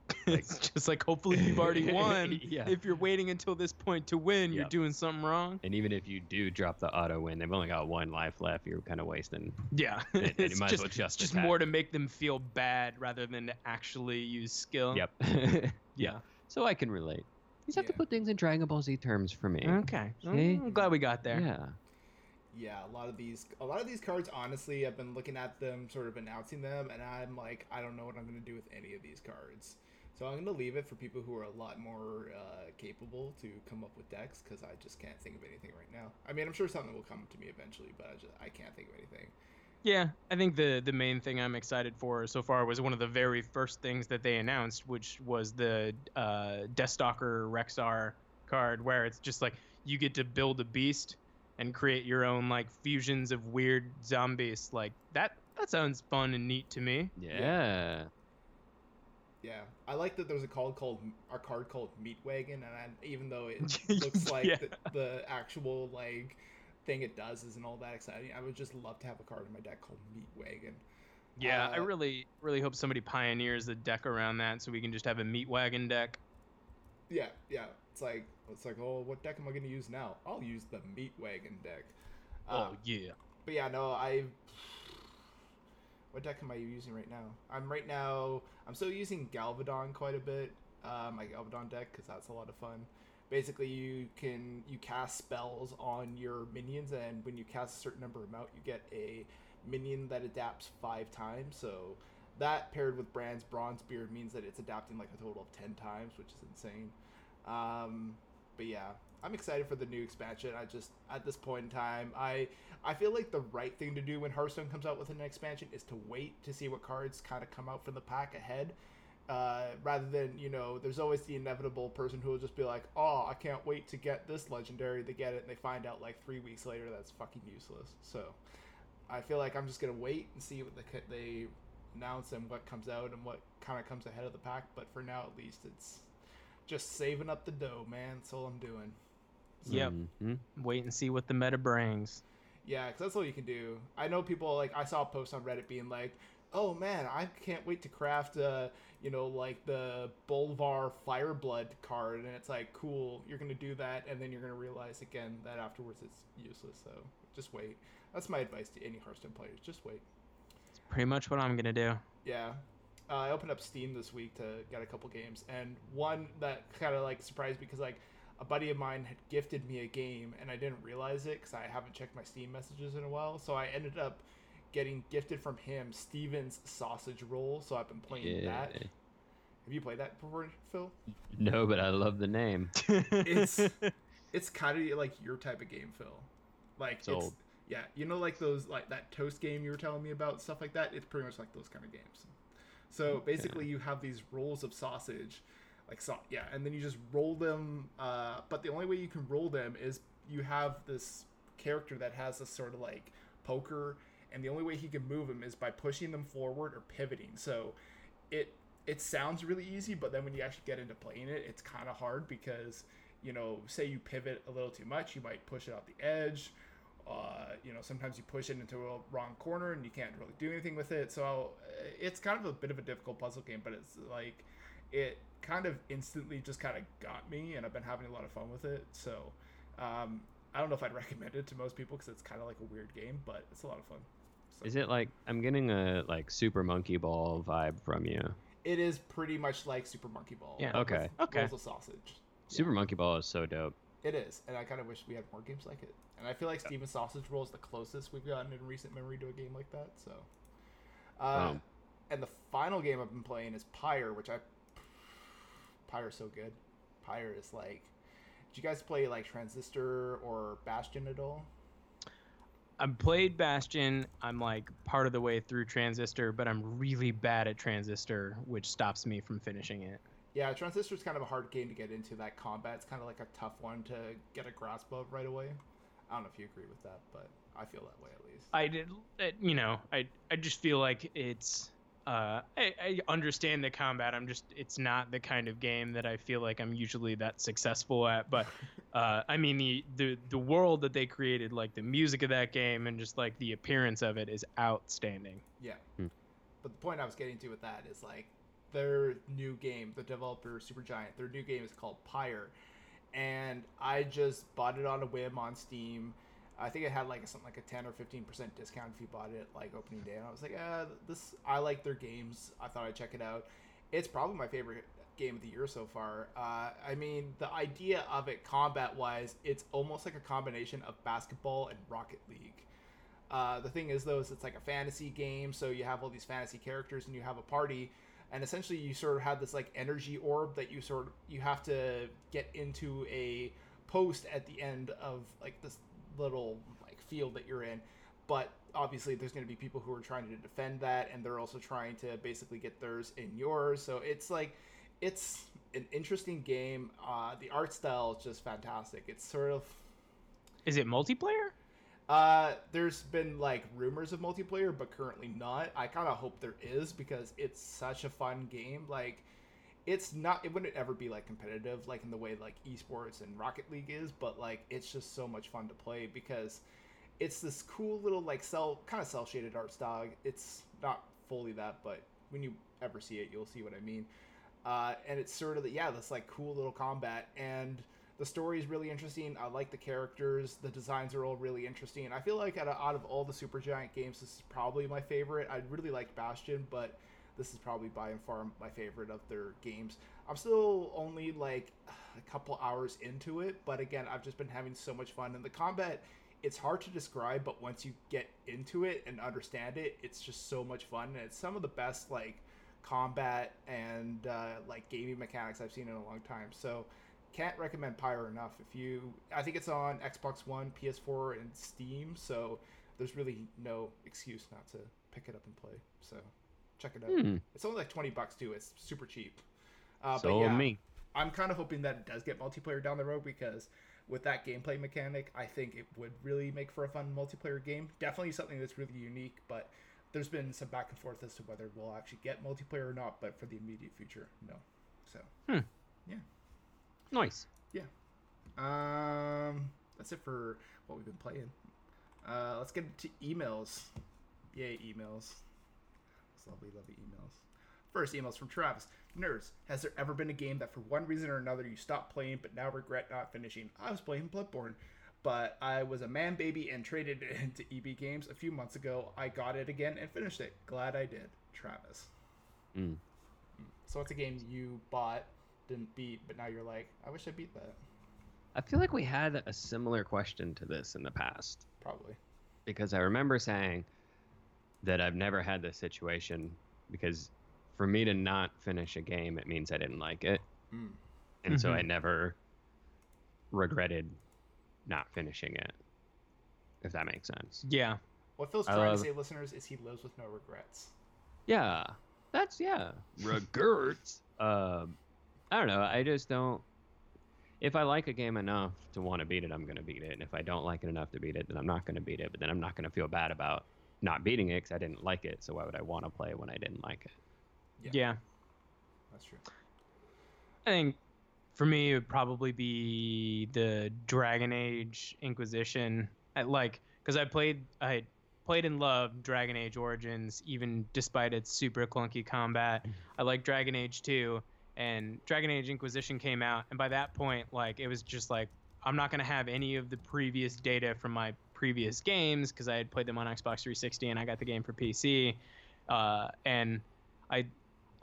<laughs> it's just like hopefully you've already <laughs> won. Yeah. If you're waiting until this point to win, you're doing something wrong. and even if you do drop the auto win, they've only got one life left. You're kind of wasting. Yeah, <laughs> you it's just, well just just more to make them feel bad rather than to actually use skill. Yep. Yeah. So I can relate. You just have to Yeah. put things in Dragon Ball Z terms for me. Okay. See? I'm glad we got there. Yeah. Yeah, a lot of these, a lot of these cards. Honestly, I've been looking at them, sort of announcing them, and I'm like, I don't know what I'm gonna do with any of these cards. So I'm gonna leave it for people who are a lot more uh, capable to come up with decks, because I just can't think of anything right now. I mean, I'm sure something will come to me eventually, but I just I can't think of anything. Yeah, I think the the main thing I'm excited for so far was one of the very first things that they announced, which was the uh, Deathstalker Rexxar card, where it's just like you get to build a beast and create your own like fusions of weird zombies. Like that that sounds fun and neat to me. Yeah. Yeah, I like that there's a card called a card called Meat Wagon, and I, even though it <laughs> looks like Yeah. the, the actual like thing it does isn't all that exciting, I would just love to have a card in my deck called Meat Wagon. Yeah, I Uh, really really hope somebody pioneers the deck around that so we can just have a meat wagon deck. Yeah, yeah. It's like it's like, oh, what deck am I gonna use now? I'll use the Meat Wagon deck. Oh Um, yeah. But yeah, no, I. What deck am I using right now? I'm right now. I'm still using Galvadon quite a bit. Uh, my Galvadon deck because that's a lot of fun. Basically, you can you cast spells on your minions, and when you cast a certain number amount, you get a minion that adapts five times. So that paired with Brann Bronzebeard means that it's adapting like a total of ten times, which is insane. Um, but yeah, I'm excited for the new expansion. I just at this point in time, I I feel like the right thing to do when Hearthstone comes out with an expansion is to wait to see what cards kind of come out from the pack ahead. Uh, rather than you know, there's always the inevitable person who will just be like, "Oh, I can't wait to get this legendary." They get it, and they find out like three weeks later that's fucking useless. So, I feel like I'm just gonna wait and see what the, they announce and what comes out and what kind of comes ahead of the pack. But for now, at least, it's just saving up the dough, man. That's all I'm doing. Yep. Mhm. Wait and see what the meta brings. Yeah, because that's all you can do. I know people like I saw a post on Reddit being like, "Oh man, I can't wait to craft uh, you know, like the Bolvar Fireblood card," and it's like, "Cool, you're gonna do that, and then you're gonna realize again that afterwards it's useless." So just wait. That's my advice to any Hearthstone players. Just wait. It's pretty much what I'm gonna do. Yeah. Uh, I opened up Steam this week to get a couple games, and one that kind of like surprised me because like a buddy of mine had gifted me a game, and I didn't realize it because I haven't checked my Steam messages in a while. So I ended up getting gifted from him Stephen's Sausage Roll. So I've been playing that. Have you played that before, Phil? No, but I love the name. <laughs> It's it's kind of like your type of game, Phil. Like it's, Sold. yeah, you know, like those like that toast game you were telling me about, stuff like that. It's pretty much like those kind of games. So basically, you have these rolls of sausage, like so, yeah, and then you just roll them. Uh, but the only way you can roll them is you have this character that has this sort of like poker, and the only way he can move them is by pushing them forward or pivoting. So it it sounds really easy, but then when you actually get into playing it, it's kind of hard because you know, say you pivot a little too much, you might push it out the edge. Uh, you know, sometimes you push it into a wrong corner and you can't really do anything with it. So it's kind of a bit of a difficult puzzle game, but it's like it kind of instantly just kind of got me, and I've been having a lot of fun with it. So um, I don't know if I'd <laughs> recommend it to most people because it's kind of like a weird game, but it's a lot of fun. So. Is it like I'm getting a like Super Monkey Ball vibe from you? It is pretty much like Super Monkey Ball. Yeah. Okay. Okay. Rolls of sausage. Super yeah. Monkey Ball is so dope. It is, and I kind of wish we had more games like it. And I feel like Stephen Sausage Roll is the closest we've gotten in recent memory to a game like that. So, uh, wow. and the final game I've been playing is Pyre, which I Pyre is so good. Pyre is like, did you guys play like Transistor or Bastion at all? I've played Bastion. I'm like part of the way through Transistor, but I'm really bad at Transistor, which stops me from finishing it. Yeah, Transistor is kind of a hard game to get into. That combat, it's kind of like a tough one to get a grasp of right away. I don't know if you agree with that, but I feel that way at least. I did, uh, you know, I I just feel like it's uh, I, I, understand the combat. I'm just, it's not the kind of game that I feel like I'm usually that successful at. But <laughs> uh, I mean, the, the the world that they created, like the music of that game, and just like the appearance of it, is outstanding. Yeah. Hmm. But the point I was getting to with that is like their new game, the developer Supergiant, their new game is called Pyre, and I just bought it on a whim on Steam I think it had like something like a ten or fifteen percent discount if you bought it like opening day. And I was like, uh, this I like their games. I thought I'd check it out. It's probably my favorite game of the year so far. Uh, I mean, the idea of it combat wise, it's almost like a combination of basketball and Rocket League. Uh, the thing is, though, is it's like a fantasy game, so you have all these fantasy characters and you have a party, and essentially you sort of have this like energy orb that you sort of you have to get into a post at the end of like this little like field that you're in. But obviously there's going to be people who are trying to defend that and they're also trying to basically get theirs in yours. So it's like it's an interesting game. Uh, the art style is just fantastic. It's sort of is it multiplayer? Uh, there's been like rumors of multiplayer but currently not. I kind of hope there is because it's such a fun game. Like it's not it wouldn't ever be like competitive like in the way like esports and rocket league is but like it's just so much fun to play because it's this cool little like cell kind of cell shaded art style. It's not fully that but when you ever see it you'll see what i mean. Uh, and it's sort of the, yeah this like cool little combat and the story is really interesting. I like the characters. The designs are all really interesting. I feel like out of, out of all the Supergiant games this is probably my favorite. I really liked bastion but this is probably by and far my favorite of their games. I'm still only like a couple hours into it, but again, I've just been having so much fun. And the combat, it's hard to describe, but once you get into it and understand it, it's just so much fun. And it's some of the best like combat and uh, like gaming mechanics I've seen in a long time. So can't recommend Pyre enough. If you, I think it's on Xbox One, PS4, and Steam. So there's really no excuse not to pick it up and play. So check it out. Hmm. It's only like twenty bucks too. It's super cheap. Uh, so but yeah, me. I'm kind of hoping that it does get multiplayer down the road because with that gameplay mechanic, I think it would really make for a fun multiplayer game. Definitely something that's really unique, but there's been some back and forth as to whether we'll actually get multiplayer or not. But for the immediate future, no. So, hmm. yeah, nice. Yeah. Um, that's it for what we've been playing. Uh, let's get into emails. Yay, emails lovely, lovely emails. First emails from Travis. Nerds, has there ever been a game that for one reason or another you stopped playing but now regret not finishing? I was playing Bloodborne, but I was a man baby and traded it <laughs> into EB Games a few months ago. I got it again and finished it. Glad I did. Travis. Mm. So it's a game you bought, didn't beat, but now you're like, I wish I beat that. I feel like we had a similar question to this in the past. Probably. Because I remember saying, that I've never had this situation because for me to not finish a game, it means I didn't like it. Mm. And mm-hmm. so I mm-hmm. never regretted not finishing it, if that makes sense. Yeah. What Phil's trying love... to say, listeners, is he lives with no regrets. Yeah. That's, yeah. Regrets. <laughs> um, I don't know. I just don't. if I like a game enough to want to beat it, I'm going to beat it. And if I don't like it enough to beat it, then I'm not going to beat it. But then I'm not going to feel bad about not beating it because I didn't like it. So why would I want to play when I didn't like it? Yeah. yeah. That's true. I think for me it would probably be the Dragon Age Inquisition. I like because I played I played and loved Dragon Age Origins even despite its super clunky combat. I like Dragon Age 2 and Dragon Age Inquisition came out and by that point like it was just like I'm not going to have any of the previous data from my previous games because I had played them on Xbox 360 and I got the game for PC. Uh, and I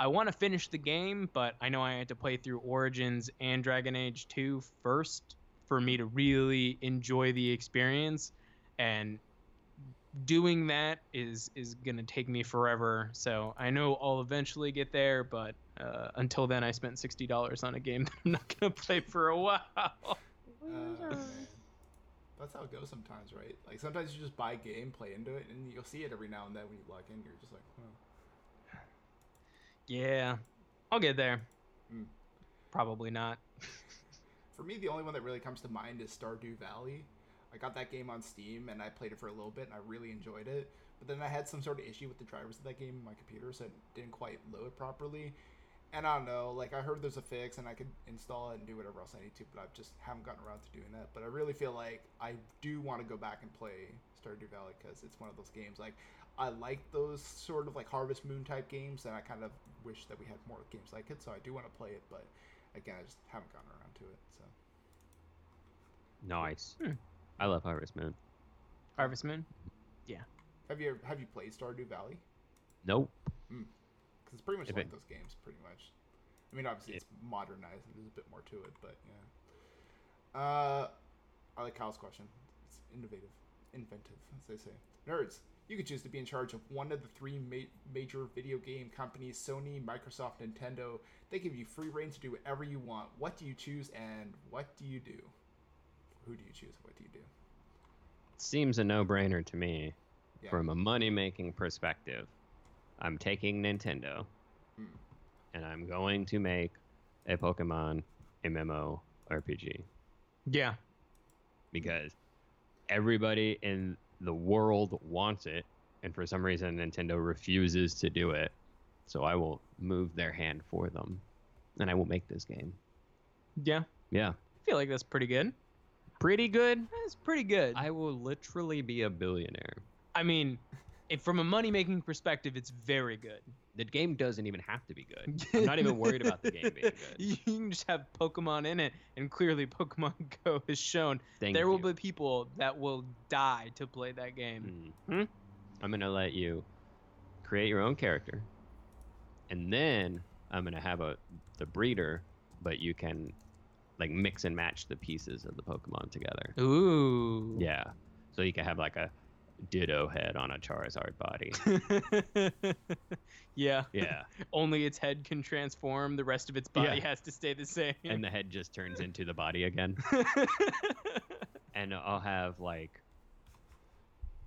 I want to finish the game, but I know I had to play through Origins and Dragon Age 2 first for me to really enjoy the experience. And doing that is is going to take me forever. So I know I'll eventually get there, but uh, until then, I spent sixty dollars on a game <laughs> that I'm not going to play for a while. Uh, man. That's how it goes sometimes, right? Like sometimes you just buy a game, play into it, and you'll see it every now and then when you log in. You're just like, oh. yeah, I'll get there. Mm. Probably not. <laughs> For me, the only one that really comes to mind is Stardew Valley. I got that game on Steam and I played it for a little bit and I really enjoyed it. But then I had some sort of issue with the drivers of that game in my computer, so it didn't quite load properly. And I don't know, like I heard there's a fix and I could install it and do whatever else I need to, but I just haven't gotten around to doing that. But I really feel like I do want to go back and play Stardew Valley because it's one of those games. Like I like those sort of like Harvest Moon type games, and I kind of wish that we had more games like it. So I do want to play it, but again, I just haven't gotten around to it. So Nice. Hmm. I love Harvest Moon. Harvest Moon. Yeah. Have you have you played Stardew Valley? Nope. Because it's pretty much If like it- those games, pretty much. I mean, obviously It- it's modernized and there's a bit more to it, but yeah. Uh, I like Kyle's question. It's innovative, inventive, as they say. Nerds, you could choose to be in charge of one of the three ma- major video game companies: Sony, Microsoft, Nintendo. They give you free reign to do whatever you want. What do you choose, and what do you do? Who do you choose? What do you do? Seems a no-brainer to me. Yeah. From a money-making perspective, I'm taking Nintendo, and I'm going to make a Pokemon MMO RPG Yeah. because everybody in the world wants it, and for some reason Nintendo refuses to do it. So I will move their hand for them, and I will make this game. Yeah. Yeah, I feel like that's pretty good. pretty good. That's pretty good. I will literally be a billionaire. I mean, if from a money making perspective, it's very good. The game doesn't even have to be good. <laughs> I'm not even worried about the game being good. <laughs> You can just have Pokemon in it, and clearly <laughs> Pokemon Go has shown Thank there you. will be people that will die to play that game. hmm I'm gonna let you create your own character, and then I'm gonna have a the breeder, but you can like mix and match the pieces of the Pokemon together. Ooh. Yeah, so you can have like a Ditto head on a Charizard body. <laughs> yeah. Yeah, <laughs> Only its head can transform. The rest of its body Yeah. has to stay the same. and the head just turns into the body again. <laughs> and I'll have like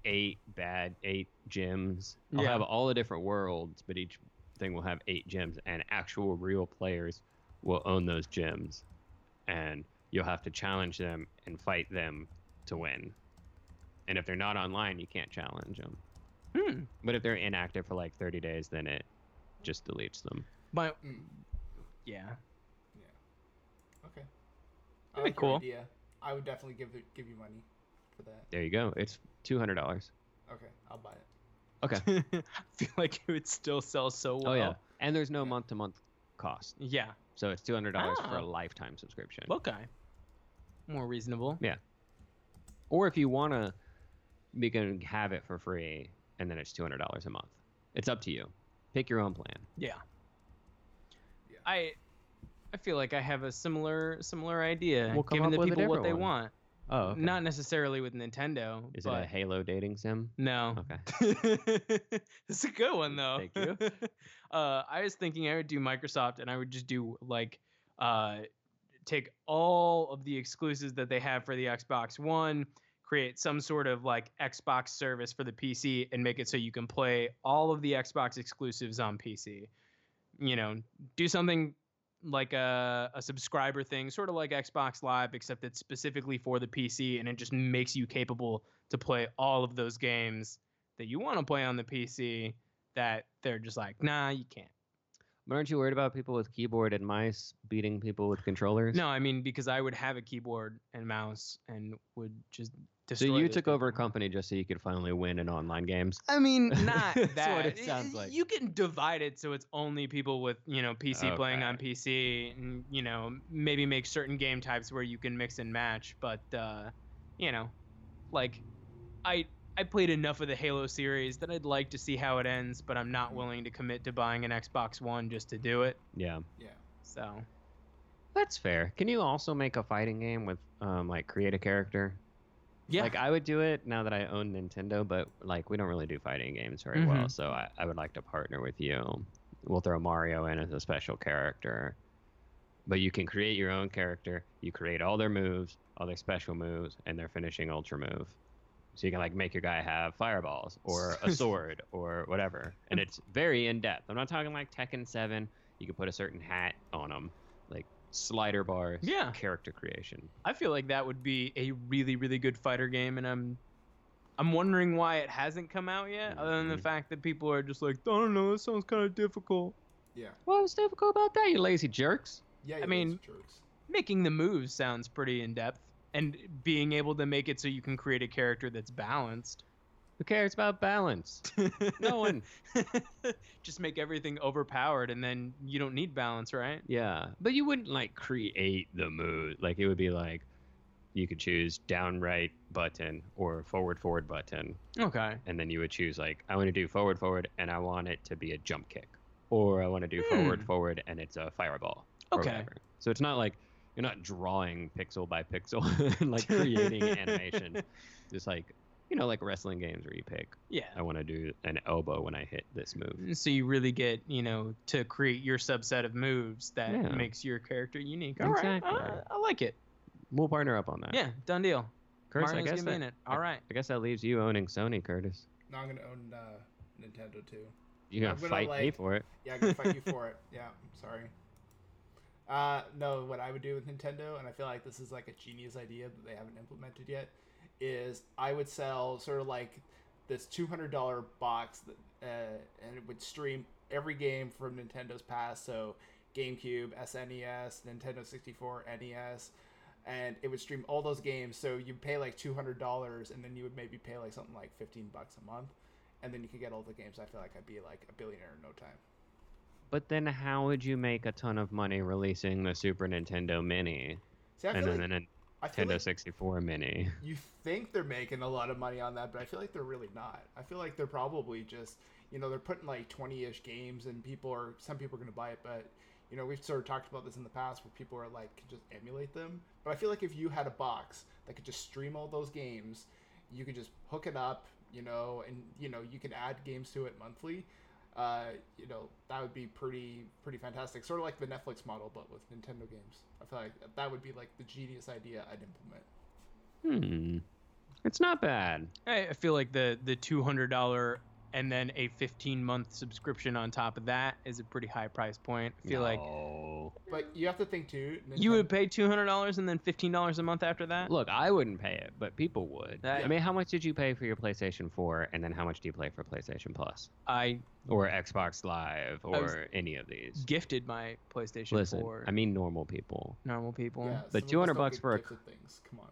eight bad eight gyms. I'll Yeah. have all the different worlds, but each thing will have eight gyms, and actual real players will own those gyms, and you'll have to challenge them and fight them to win. And if they're not online, you can't challenge them. hmm. But if they're inactive for like 30 days, then it just deletes them. But Mm. yeah. Okay. That'd be like cool. your idea. I would definitely give it, give you money for that. There you go. It's $200. Okay, I'll buy it. Okay. <laughs> I feel like it would still sell so well. Oh yeah, and there's no month to month cost, Yeah. so it's two hundred dollars for a Oh. lifetime subscription. Okay. More reasonable. Yeah. Or if you wanna, you can have it for free, and then it's two hundred dollars a month. It's up to you. Pick your own plan. Yeah. Yeah. I I feel like I have a similar similar idea. We'll giving the people what they one. want. Oh, Not necessarily with Nintendo. Is but it a Halo dating sim? no. Okay. <laughs> it's a good one though. Thank you. <laughs> uh, I was thinking I would do Microsoft and I would just do like uh, take all of the exclusives that they have for the Xbox One, create some sort of like Xbox service for the PC, and make it so you can play all of the Xbox exclusives on PC. You know, do something like a, a subscriber thing, sort of like Xbox Live, except it's specifically for the PC and it just makes you capable to play all of those games that you want to play on the PC that they're just like, nah, you can't. But aren't you worried about people with keyboard and mice beating people with controllers? No, I mean because I would have a keyboard and mouse and would just So you those took over a company just so you could finally win in online games? I mean, <laughs> not That's that. what it sounds like. You can divide it so it's only people with you know PC playing on PC, and you know maybe make certain game types where you can mix and match. But uh, you know, like I I played enough of the Halo series that I'd like to see how it ends, but I'm not willing to commit to buying an Xbox One just to do it. Yeah. Yeah. So That's fair. Can you also make a fighting game with um like create a character? Yeah, Like I would do it now that I own Nintendo, but like we don't really do fighting games very well, Mhm. so I, I would like to partner with you. We'll throw Mario in as a special character. But you can create your own character. You create all their moves, all their special moves, and their finishing ultra move. So you can like make your guy have fireballs or a <laughs> sword or whatever. And it's very in depth. I'm not talking like Tekken 7. You can put a certain hat on them, slider bars, Yeah. character creation. I feel like that would be a really really good fighter game, and I'm I'm wondering why it hasn't come out yet, other than the Mhm. fact that people are just like, I don't know, that sounds kind of difficult. Yeah. What was difficult about that, you lazy jerks? Yeah. I mean- lazy jerks. Making the moves sounds pretty in depth, and being able to make it so you can create a character that's balanced. Who cares about balance? No <laughs> one. just make everything overpowered, and then you don't need balance, right? Yeah, but you wouldn't like create the mood. Like it would be like you could choose down right button or forward forward button, Okay. and then you would choose like I want to do forward forward and I want it to be a jump kick, or I want to do forward Hmm. forward and it's a fireball. Okay. So it's not like you're not drawing pixel by pixel <laughs> and like creating <laughs> animation. Just like you know, like wrestling games where you pick Yeah. I want to do an elbow when I hit this move. So you really get, you know, to create your subset of moves that Yeah. makes your character unique. All right, Exactly. I, I like it. We'll partner up on that. Yeah, done deal. Curtis, Mario's I guess gonna be in that, it. All right. I guess that leaves you owning Sony, Curtis. No, I'm gonna own uh, Nintendo too. You gonna I'm gonna, fight me for it? Yeah, I'm gonna fight you <laughs> for it. Yeah, sorry. Uh, no, what I would do with Nintendo, and I feel like this is like a genius idea that they haven't implemented yet, is I would sell sort of like this two hundred dollar box that, uh, and it would stream every game from Nintendo's past, so GameCube, SNES, Nintendo sixty four, NES, and it would stream all those games. So you pay like two hundred dollars, and then you would maybe pay like something like fifteen bucks a month, and then you could get all the games. I feel like I'd be like a billionaire in no time. But then how would you make a ton of money releasing the Super Nintendo Mini See, and then like, I Nintendo like 64 Mini? you think they're making a lot of money on that, but I feel like they're really not. I feel like they're probably just, you know, they're putting like 20-ish games and people are, some people are going to buy it, but, you know, we've sort of talked about this in the past where people are like, can just emulate them. But I feel like if you had a box that could just stream all those games, you could just hook it up, you know, and, you know, you could add games to it monthly. Uh, you know, that would be pretty, pretty fantastic. Sort of like the Netflix model, but with Nintendo games. I feel like that would be like the genius idea I'd implement. Hmm. It's not bad. I I feel like the the two hundred dollar and then a fifteen month subscription on top of that is a pretty high price point. I feel like But you have to think too. you would pay two hundred dollars and then fifteen dollars a month after that. Look, I wouldn't pay it, but people would. That- I mean, how much did you pay for your PlayStation 4, and then how much do you pay for PlayStation Plus I or Xbox Live or any of these? gifted my PlayStation Listen, for I mean normal people. normal people. Yeah, But some of us 200 don't bucks for a gifted things. Come on.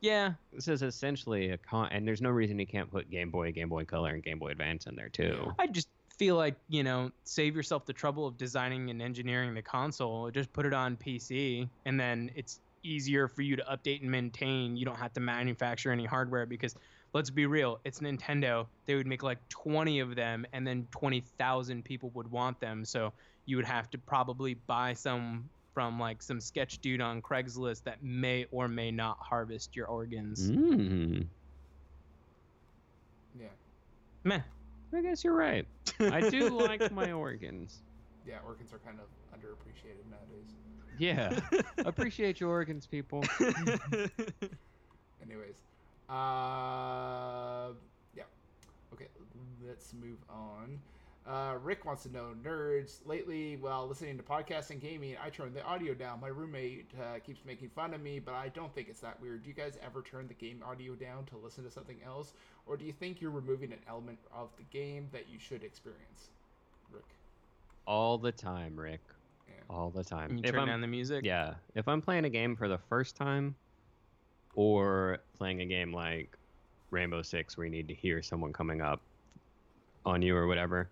Yeah, This is essentially a con, and there's no reason you can't put Game Boy, Game Boy Color, and Game Boy Advance in there too. I just feel like you know save yourself the trouble of designing and engineering the console. Just put it on PC, and then it's easier for you to update and maintain. You don't have to manufacture any hardware because let's be real, it's Nintendo. They would make like 20 of them, and then 20,000 people would want them. So you would have to probably buy some from like some sketch dude on Craigslist that may or may not harvest your organs. Mm, Yeah. Meh. I guess you're right. I do <laughs> like my organs. Yeah, organs are kind of underappreciated nowadays. Yeah, <laughs> appreciate your organs, people. <laughs> Anyways, uh, yeah. Okay, let's move on. Uh, Rick wants to know nerds. Lately, while listening to podcasts and gaming, I turn the audio down. My roommate uh, keeps making fun of me, but I don't think it's that weird. Do you guys ever turn the game audio down to listen to something else, or do you think you're removing an element of the game that you should experience? Rick. All the time, Rick. Yeah. All the time. You If turn I'm- down the music. Yeah. If I'm playing a game for the first time or playing a game like Rainbow Six where you need to hear someone coming up on you or whatever,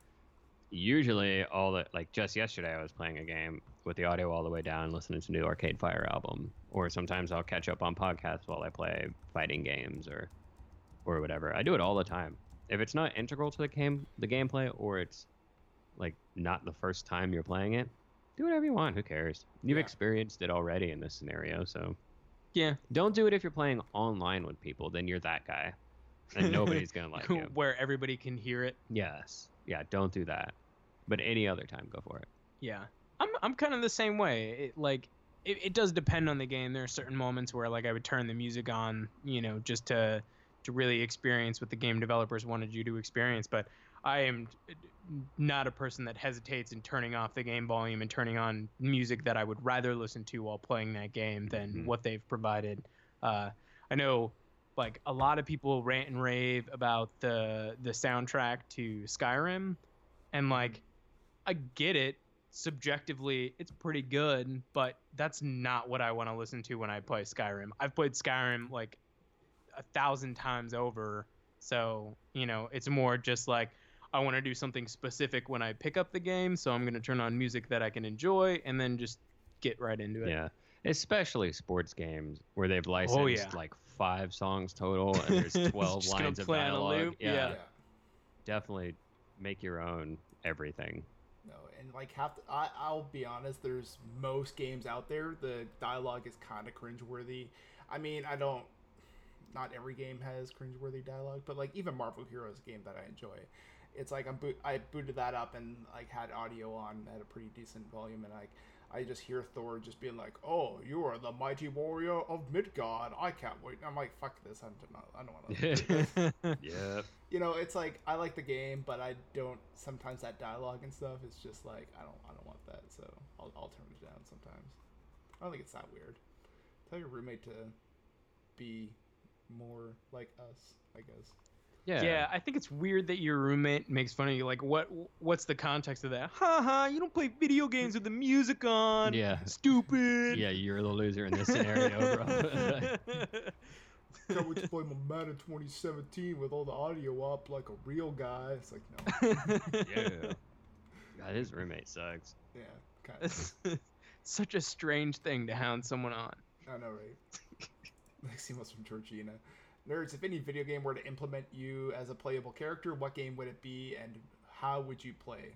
usually all the like just yesterday I was playing a game with the audio all the way down listening to new Arcade Fire album. Or sometimes I'll catch up on podcasts while I play fighting games or or whatever. I do it all the time. If it's not integral to the game the gameplay or it's like not the first time you're playing it, do whatever you want. Who cares? You've Yeah. experienced it already in this scenario, so Yeah. don't do it if you're playing online with people. Then you're that guy, and nobody's gonna <laughs> like you. Where everybody can hear it. Yes, yeah, don't do that. But any other time, go for it. Yeah, I'm I'm kind of the same way. It, like, it, it does depend on the game. There are certain moments where like I would turn the music on, you know, just to to really experience what the game developers wanted you to experience. But I am not a person that hesitates in turning off the game volume and turning on music that I would rather listen to while playing that game than Mhm. what they've provided. Uh, I know, like a lot of people rant and rave about the the soundtrack to Skyrim, and like mm-hmm. I get it. Subjectively it's pretty good but that's not what i want to listen to when i play skyrim. I've played skyrim like a thousand times over. So you know it's more just like i want to do something specific when i pick up the game so i'm going to turn on music that i can enjoy and then just get right into it. Yeah, especially sports games where they've oh, licensed Oh, yeah. like five songs total and <laughs> there's twelve lines of play on a dialogue. loop, Yeah, yeah. definitely make your own everything. No, and like half, the, I, I'll be honest. There's most games out there. The dialogue is kind of cringeworthy. I mean, I don't. Not every game has cringeworthy dialogue, but like even Marvel Heroes, game that I enjoy, it's like I'm boot, I booted that up and like had audio on at a pretty decent volume, and like I just hear Thor just being like, "Oh, you are the mighty warrior of Midgard. I can't wait." I'm like, "Fuck this! I'm not, I don't want to." <laughs> yeah. you know, it's like I like the game, but I don't. Sometimes that dialogue and stuff is just like I don't. I don't want that, so I'll, I'll turn it down sometimes. I don't think it's that weird. Tell your roommate to be more like us, I guess. Yeah. yeah i think it's weird that your roommate makes fun of you like what what's the context of that ha ha you don't play video games with the music on Yeah. stupid Yeah, you're the loser in this scenario, bro. <laughs> Can't wait play my Madden 2017 with all the audio up like a real guy. It's like no, <laughs> yeah. God, his roommate sucks. yeah, kind of. <laughs> Such a strange thing to hound someone on. I know, right? Next email's from Georgina. Nerds, if any video game were to implement you as a playable character, what game would it be and how would you play?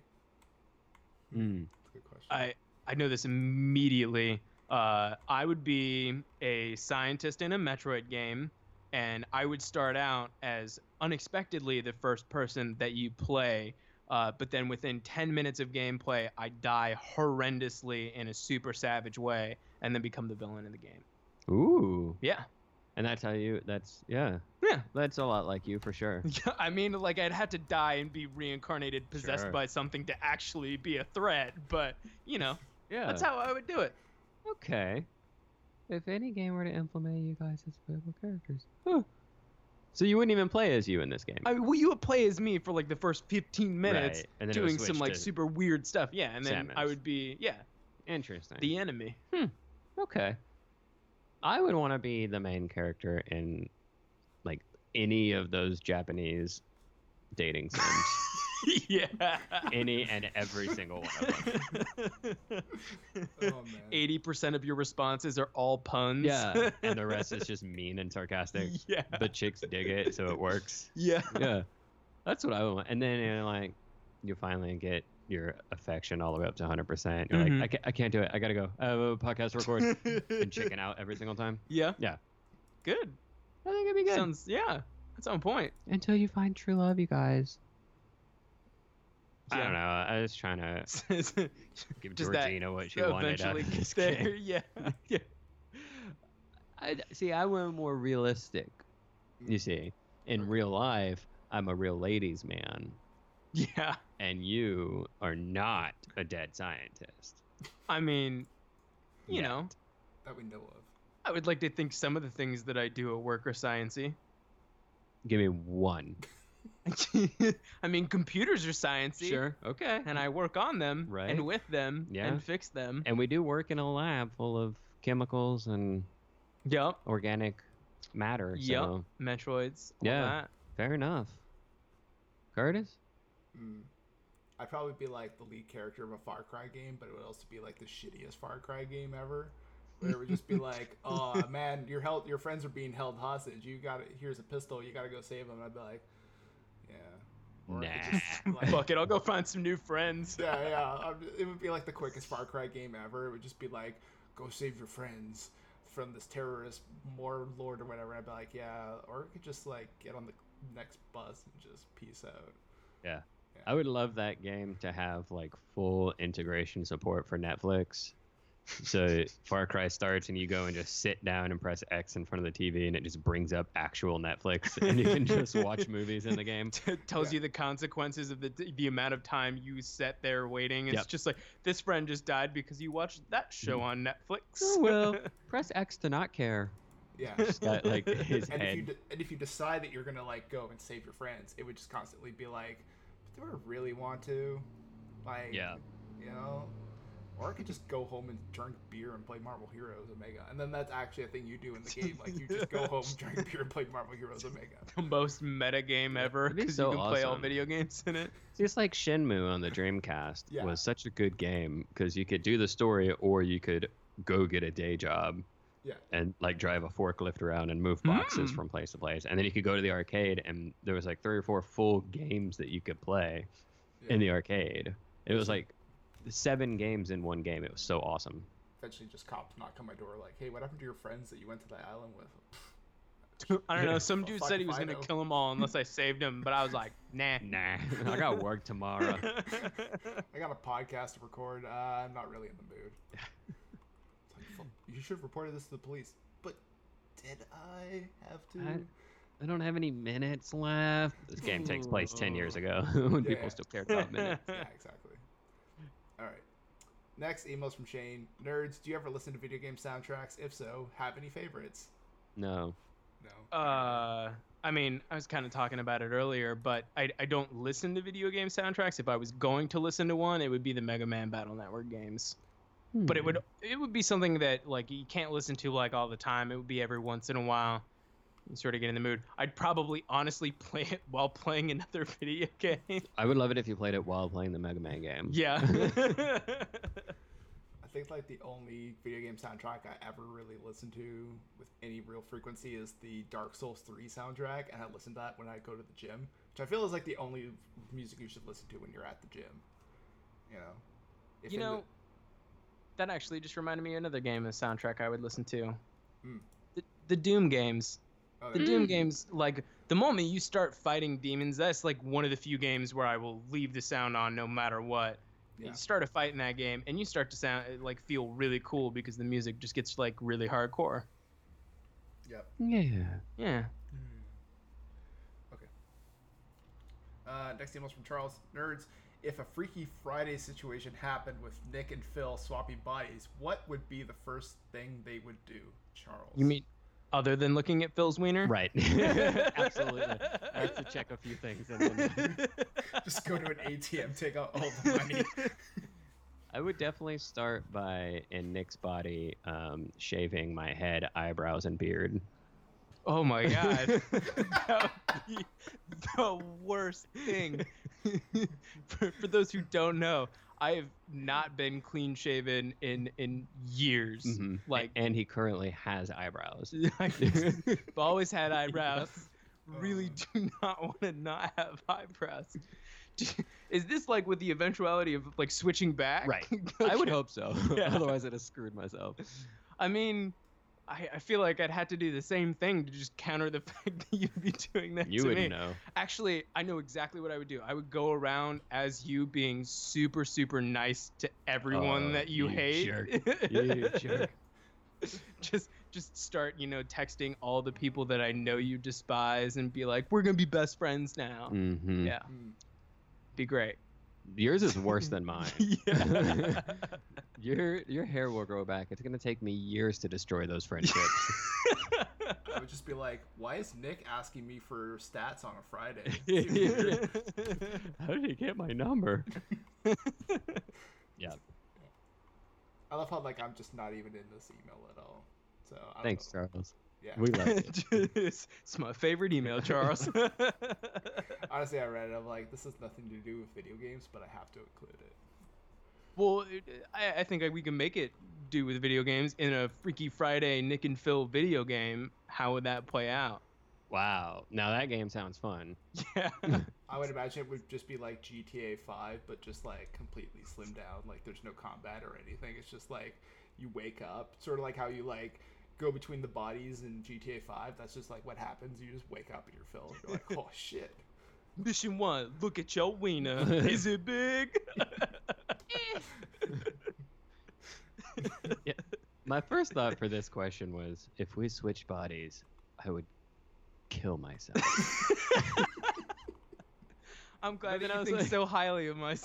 Mm. That's a good question. I I know this immediately. Uh, I would be a scientist in a Metroid game, and I would start out as unexpectedly the first person that you play. Uh, but then within 10 minutes of gameplay, I die horrendously in a super savage way, and then become the villain in the game. Ooh. Yeah, And that's how you. That's yeah. yeah. That's a lot like you for sure. <laughs> Yeah, I mean, like I'd have to die and be reincarnated, possessed Sure. by something to actually be a threat. But you know, Yeah. that's how I would do it. Okay. If any game were to implement you guys as playable characters. Huh. So you wouldn't even play as you in this game. I mean, well, you would play as me for like the first 15 minutes, Right, and then doing some like super weird stuff. Yeah, and then I would be yeah Interesting. the enemy. Hmm. Okay. I would want to be the main character in like any of those Japanese dating sims. <laughs> yeah. any and every single one of them. Oh, man. Eighty percent of your responses are all puns. Yeah. And the rest is <laughs> just mean and sarcastic. yeah. But chicks dig it, so it works. Yeah. Yeah. That's what I would want. And then you know, like you finally get your affection all the way up to 100%. You're Mhm. like, I can't, I can't do it. I got to go. I have a podcast to record. <laughs> and chicken out every single time. Yeah. Yeah. Good. I think it'd be good. Sounds yeah. That's on point. Until you find true love, you guys. I don't know. I was trying to <laughs> give Just Georgina what she wanted out eventually of this there. <laughs> Yeah. Yeah. I, see, I went more realistic. You see, in real life, I'm a real ladies' man. <laughs> Yeah. and you are not a dead scientist. I mean, you Yet. know, That we know of. I would like to think some of the things that I do at work are sciency. Give me one. <laughs> I mean, computers are sciencey. Sure. Okay. And I work on them Right. and with them Yeah. and fix them. And we do work in a lab full of chemicals and Yep. organic matter. Yep. So Metroids. All Yeah. That. fair enough. Curtis? Mm. I'd probably be like the lead character of a Far Cry game, but it would also be like the shittiest Far Cry game ever. Where it would just be <laughs> like, "Oh man, your held, your friends are being held hostage. You got to Here's a pistol. You got to go save them." I'd be like, "Yeah." Or I could just, Nah. like- Fuck it. I'll go find some new friends. yeah, yeah. It would be like the quickest Far Cry game ever. It would just be like, "Go save your friends from this terrorist war lord or whatever." I'd be like, "Yeah." Or it could just like get on the next bus and just peace out. Yeah. I would love that game to have like full integration support for Netflix. So <laughs> Far Cry starts and you go and just sit down and press X in front of the TV and it just brings up actual Netflix <laughs> and you can just watch movies in the game. <laughs> T- tells Yeah. you the consequences of the the amount of time you sat there waiting. It's Yep. just like this friend just died because you watched that show mm-hmm. on Netflix. Oh, well, press X to not care. Yeah. Just got like his and if you head. de- and if you decide that you're gonna like go and save your friends, it would just constantly be like, "Do I really want to?" Like, Yeah. you know. Or I could just go home and drink beer and play Marvel Heroes Omega, and then that's actually a thing you do in the game. Like you just go home, <laughs> drink beer, and play Marvel Heroes Omega. <laughs> the most meta game ever because so you can play all video games in it. Just like Shenmue on the Dreamcast Yeah. was such a good game because you could do the story or you could go get a day job Yeah. and like drive a forklift around and move boxes Mm. from place to place. And then you could go to the arcade and there was like three or four full games that you could play yeah. in the arcade. It was like seven games in one game. It was so awesome. Eventually, just cops knock on my door, like, "Hey, what happened to your friends that you went to the island with?" <laughs> I don't know. Some dude said he was gonna kill them all unless I saved him, but I was like, <laughs> nah. Nah, I got work <laughs> tomorrow. I got a podcast to record. Uh, I'm not really in the mood. It's like, "Fuck, you should have reported this to the police. But did I have to? I- I don't have any minutes left. This game takes place 10 years ago <laughs> when Yeah. people still cared about <laughs> minutes. yeah, exactly. All right. Next emails from Shane. Nerds, do you ever listen to video game soundtracks? If so, have any favorites? No. No. Uh, I mean, I was kind of talking about it earlier, but I, I don't listen to video game soundtracks. If I was going to listen to one, it would be the Mega Man Battle Network games. But it hmm. would it would be something that like you can't listen to like all the time. It would be every once in a while. You sort of get in the mood. I'd probably honestly <laughs> play it while playing another <laughs> video game. I would love it if you played it while playing the Mega Man game. Yeah. <laughs> I think like the only video game soundtrack I ever really listened to with any real frequency is the Dark Souls 3 soundtrack, and I listen to that when I go to the gym, which I feel is like the only music you should listen to when you're at the gym. You know. If you in the- know, that actually just reminded me of another game, a soundtrack I would listen to. Hmm. The, the Doom games. oh, The there- Doom games, like the moment you start fighting demons, that's like one of the few games where I will leave the sound on no matter what. Yeah. You start a fight in that game, and you start to sound like feel really cool because the music just gets like really hardcore. Yep. Yeah. Yeah. Okay. Uh, next email's from Charles. Nerds, if a Freaky Friday situation happened with Nick and Phil swapping bodies, what would be the first thing they would do, Charles? You mean other than looking at Phil's wiener? Right. <laughs> <laughs> Absolutely. I have to check a few things. And then <laughs> just go to an ATM, take out all the money? I would definitely start by, in Nick's body, um, shaving my head, eyebrows, and beard. Oh my god. that would be the worst thing. <laughs> for, for those who don't know, I have not been clean shaven in in years. Mhm. Like and he currently has eyebrows. <laughs> <laughs> I've always had eyebrows. Really do not want to not have eyebrows. Is this like with the eventuality of like switching back? Right. I would hope so. Yeah. Otherwise, I'd have screwed myself. I mean, I, I feel like I'd have to do the same thing to just counter the <laughs> fact that you'd be doing that You to wouldn't me. know. Actually, I know exactly what I would do. I would go around as you being super, super nice to everyone Oh, that you, you hate. jerk. <laughs> You jerk. just just start, you know, texting all the people that I know you despise and be like, we're gonna be best friends now. Mm-hmm. Yeah. Hmm. Be great. Yours is worse <laughs> than mine. <laughs> Your your hair will grow back. It's gonna take me years to destroy those friendships. <laughs> I would just be like, why is Nick asking me for stats on a Friday? How did he get my number? yeah. I love how like I'm just not even in this email at all. So I Thanks, know. Charles. Yeah. We love it. <laughs> it's, it's my favorite email, Charles. <laughs> <laughs> Honestly, I read it. I'm like, this has nothing to do with video games, but I have to include it. well, it- I, I think we can make it do with video games in a Freaky Friday Nick and Phil video game. How would that play out? Wow. Now that game sounds fun. Yeah. I would imagine it would just be like GTA 5, but just like completely slimmed down. Like there's no combat or anything. It's just like you wake up, sort of like how you like go between the bodies in GTA 5. That's just like what happens. You just wake up and you're Phil. You're like, oh <laughs> shit. Mission one, look at your wiener. <laughs> Is it big? <laughs> Yeah. My first thought for this question was if we switched bodies, I would kill myself. I'm glad But then that I was think like- so highly of my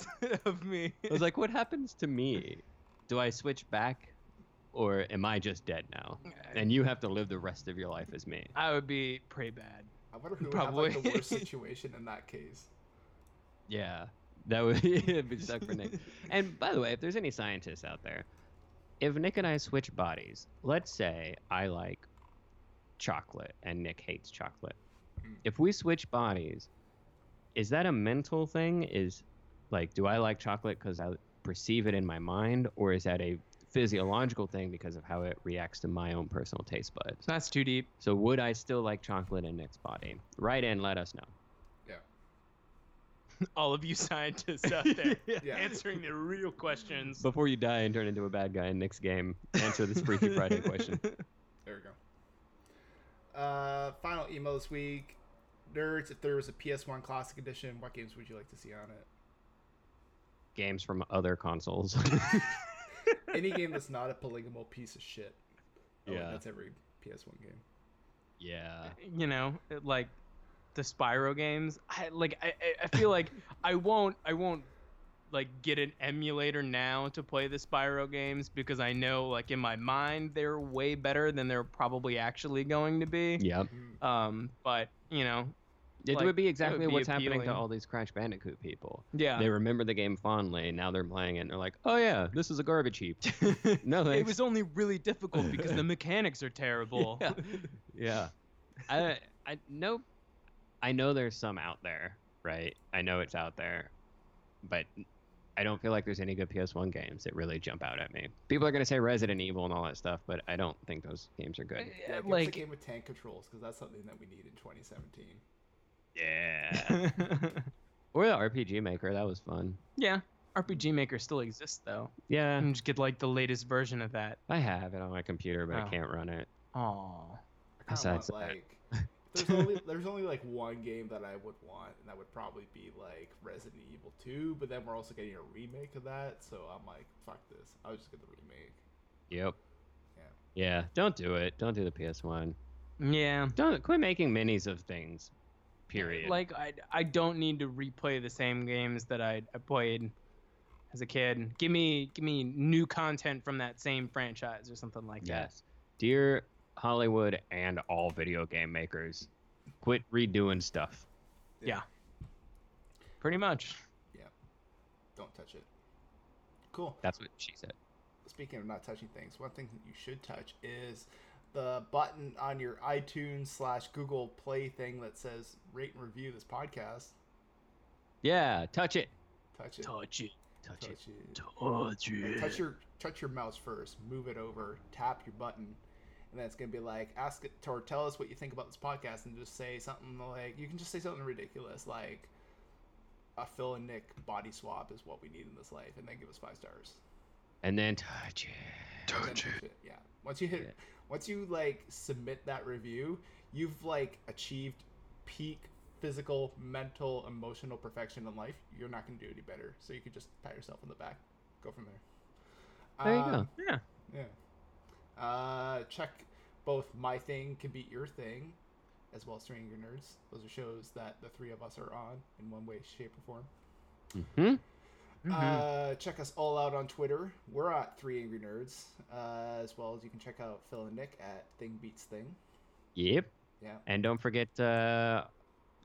of me. I was like, what happens to me? Do I switch back or am I just dead now? And you have to live the rest of your life as me. I would be pretty bad. I wonder who would have like the worst <laughs> situation in that case. Yeah. That would <laughs> <laughs> be stuck for Nick. And by the way, if there's any scientists out there, if Nick and I switch bodies, let's say I like chocolate and Nick hates chocolate. Mm. If we switch bodies, is that a mental thing? Is like, do I like chocolate because I perceive it in my mind, or is that a physiological thing because of how it reacts to my own personal taste buds? That's too deep. So would I still like chocolate in Nick's body? Write in, let us know. Yeah. <laughs> All of you scientists out there <laughs> Yeah. <laughs> answering the real questions. Before you die and turn into a bad guy in Nick's game, answer this Freaky Friday question. There we go. Uh, final email this week. Nerds, if there was a PS1 Classic Edition, what games would you like to see on it? Games from other consoles. Any game that's not a polygonal piece of shit. Oh, Yeah. that's every PS1 game. yeah. you know, it- like the Spyro games. I like I, I- I feel like I won't I won't like get an emulator now to play the Spyro games because I know like in my mind they're way better than they're probably actually going to be. Yep. Mm. Um, but you know, It Like, would be exactly would be what's happening to all these Crash Bandicoot people. yeah. They remember the game fondly, and now they're playing it and they're like, oh yeah, this is a garbage heap. <laughs> no thanks. it was only really difficult because the <laughs> mechanics are terrible. Yeah. <laughs> yeah. I I know I know there's some out there, right? I know it's out there. But I don't feel like there's any good PS1 games that really jump out at me. People are going to say Resident Evil and all that stuff, but I don't think those games are good. Yeah, give us a game with tank controls because that's something that we need in 2017. Yeah. <laughs> or the RPG Maker, that was fun. yeah, RPG Maker still exists though. Yeah, And just get like the latest version of that. I have it on my computer, but I Oh. can't run it. Oh. I kind of Besides want that. like. There's only <laughs> there's only like one game that I would want, and that would probably be like Resident Evil 2. But then we're also getting a remake of that, so I'm like, fuck this. I'll just get the remake. Yep. Yeah. Yeah, don't do it. Don't do the PS1. Yeah. Don't quit making minis of things. Period. Like I, I don't need to replay the same games that I, I played as a kid. Give me give me new content from that same franchise or something like that. Yes. Dear Hollywood and all video game makers, quit redoing stuff. Yeah. that. Pretty much. Yeah. Don't touch it. Cool. That's what she said. Speaking of not touching things, one thing that you should touch is the button on your iTunes slash Google Play thing that says rate and review this podcast. Yeah, touch it. Touch it. Touch it. Touch, touch it. it. Touch And touch your touch your mouse first. Move it over. Tap your button, and then it's gonna be like ask it or tell us what you think about this podcast, and just say something like you can just say something ridiculous like a Phil and Nick body swap is what we need in this life, and then give us five stars. And then touch it. And then touch it. Yeah. Once you hit, Yeah. Once you like submit that review, you've like achieved peak physical, mental, emotional perfection in life. You're not gonna do any better. So you could just pat yourself on the back. Go from there. There you Um, go. Yeah. Yeah. Uh, check both My Thing Can Beat Your Thing, as well as Stranger Nerds. Those are shows that the three of us are on in one way, shape, or form. Hmm. Uh, check us all out on Twitter. We're at Three Angry Nerds, uh, as well as you can check out Phil and Nick at Thing Beats Thing. Yep. Yeah. And don't forget uh,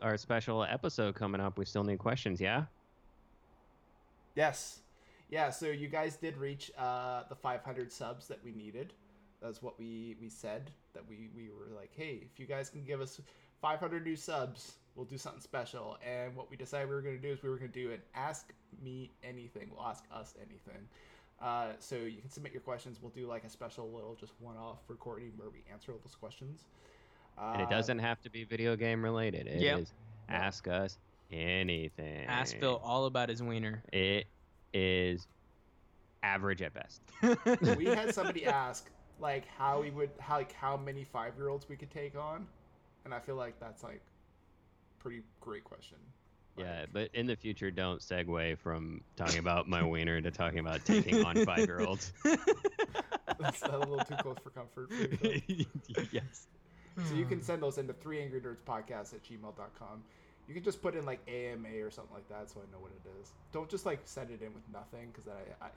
our special episode coming up. We still need questions. Yeah. Yes. Yeah, so you guys did reach uh, the 500 subs that we needed. That's what we, we said. That we, we were like, hey, if you guys can give us 500 new subs, we'll do something special. And what we decided we were going to do is we were going to do an Ask Me Anything. We'll ask us anything. Uh, so you can submit your questions. We'll do like a special little just one off recording where we answer all those questions. Uh, And it doesn't have to be video game related. It is Yep. ask us anything. Ask Phil all about his wiener. It is average at best. <laughs> we had somebody ask like how we would how like how many five year olds we could take on, and I feel like that's like pretty great question. Yeah, but in the future, don't segue from talking about my wiener to talking about taking on <laughs> five year olds. <laughs> that's a little too close for comfort. For you, <laughs> yes. so you can send those into three angry nerds podcast at gmail.com. You can just put in like AMA or something like that, so I know what it is. Don't just like send it in with nothing, because I, I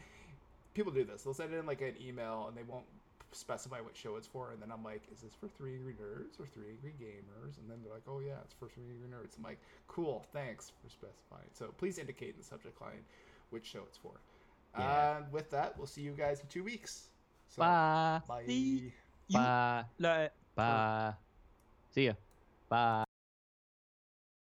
people do this. They'll send it in like an email and they won't specify what show it's for, and then I'm like, is this for three angry nerds or three angry gamers? And then they're like, oh yeah, it's for three angry nerds. I'm like, cool, thanks for specifying. So please indicate in the subject line which show it's for. Yeah. And with that, we'll see you guys in two weeks. So, Bye. Bye. See You- Bye. Bye. See ya. Bye.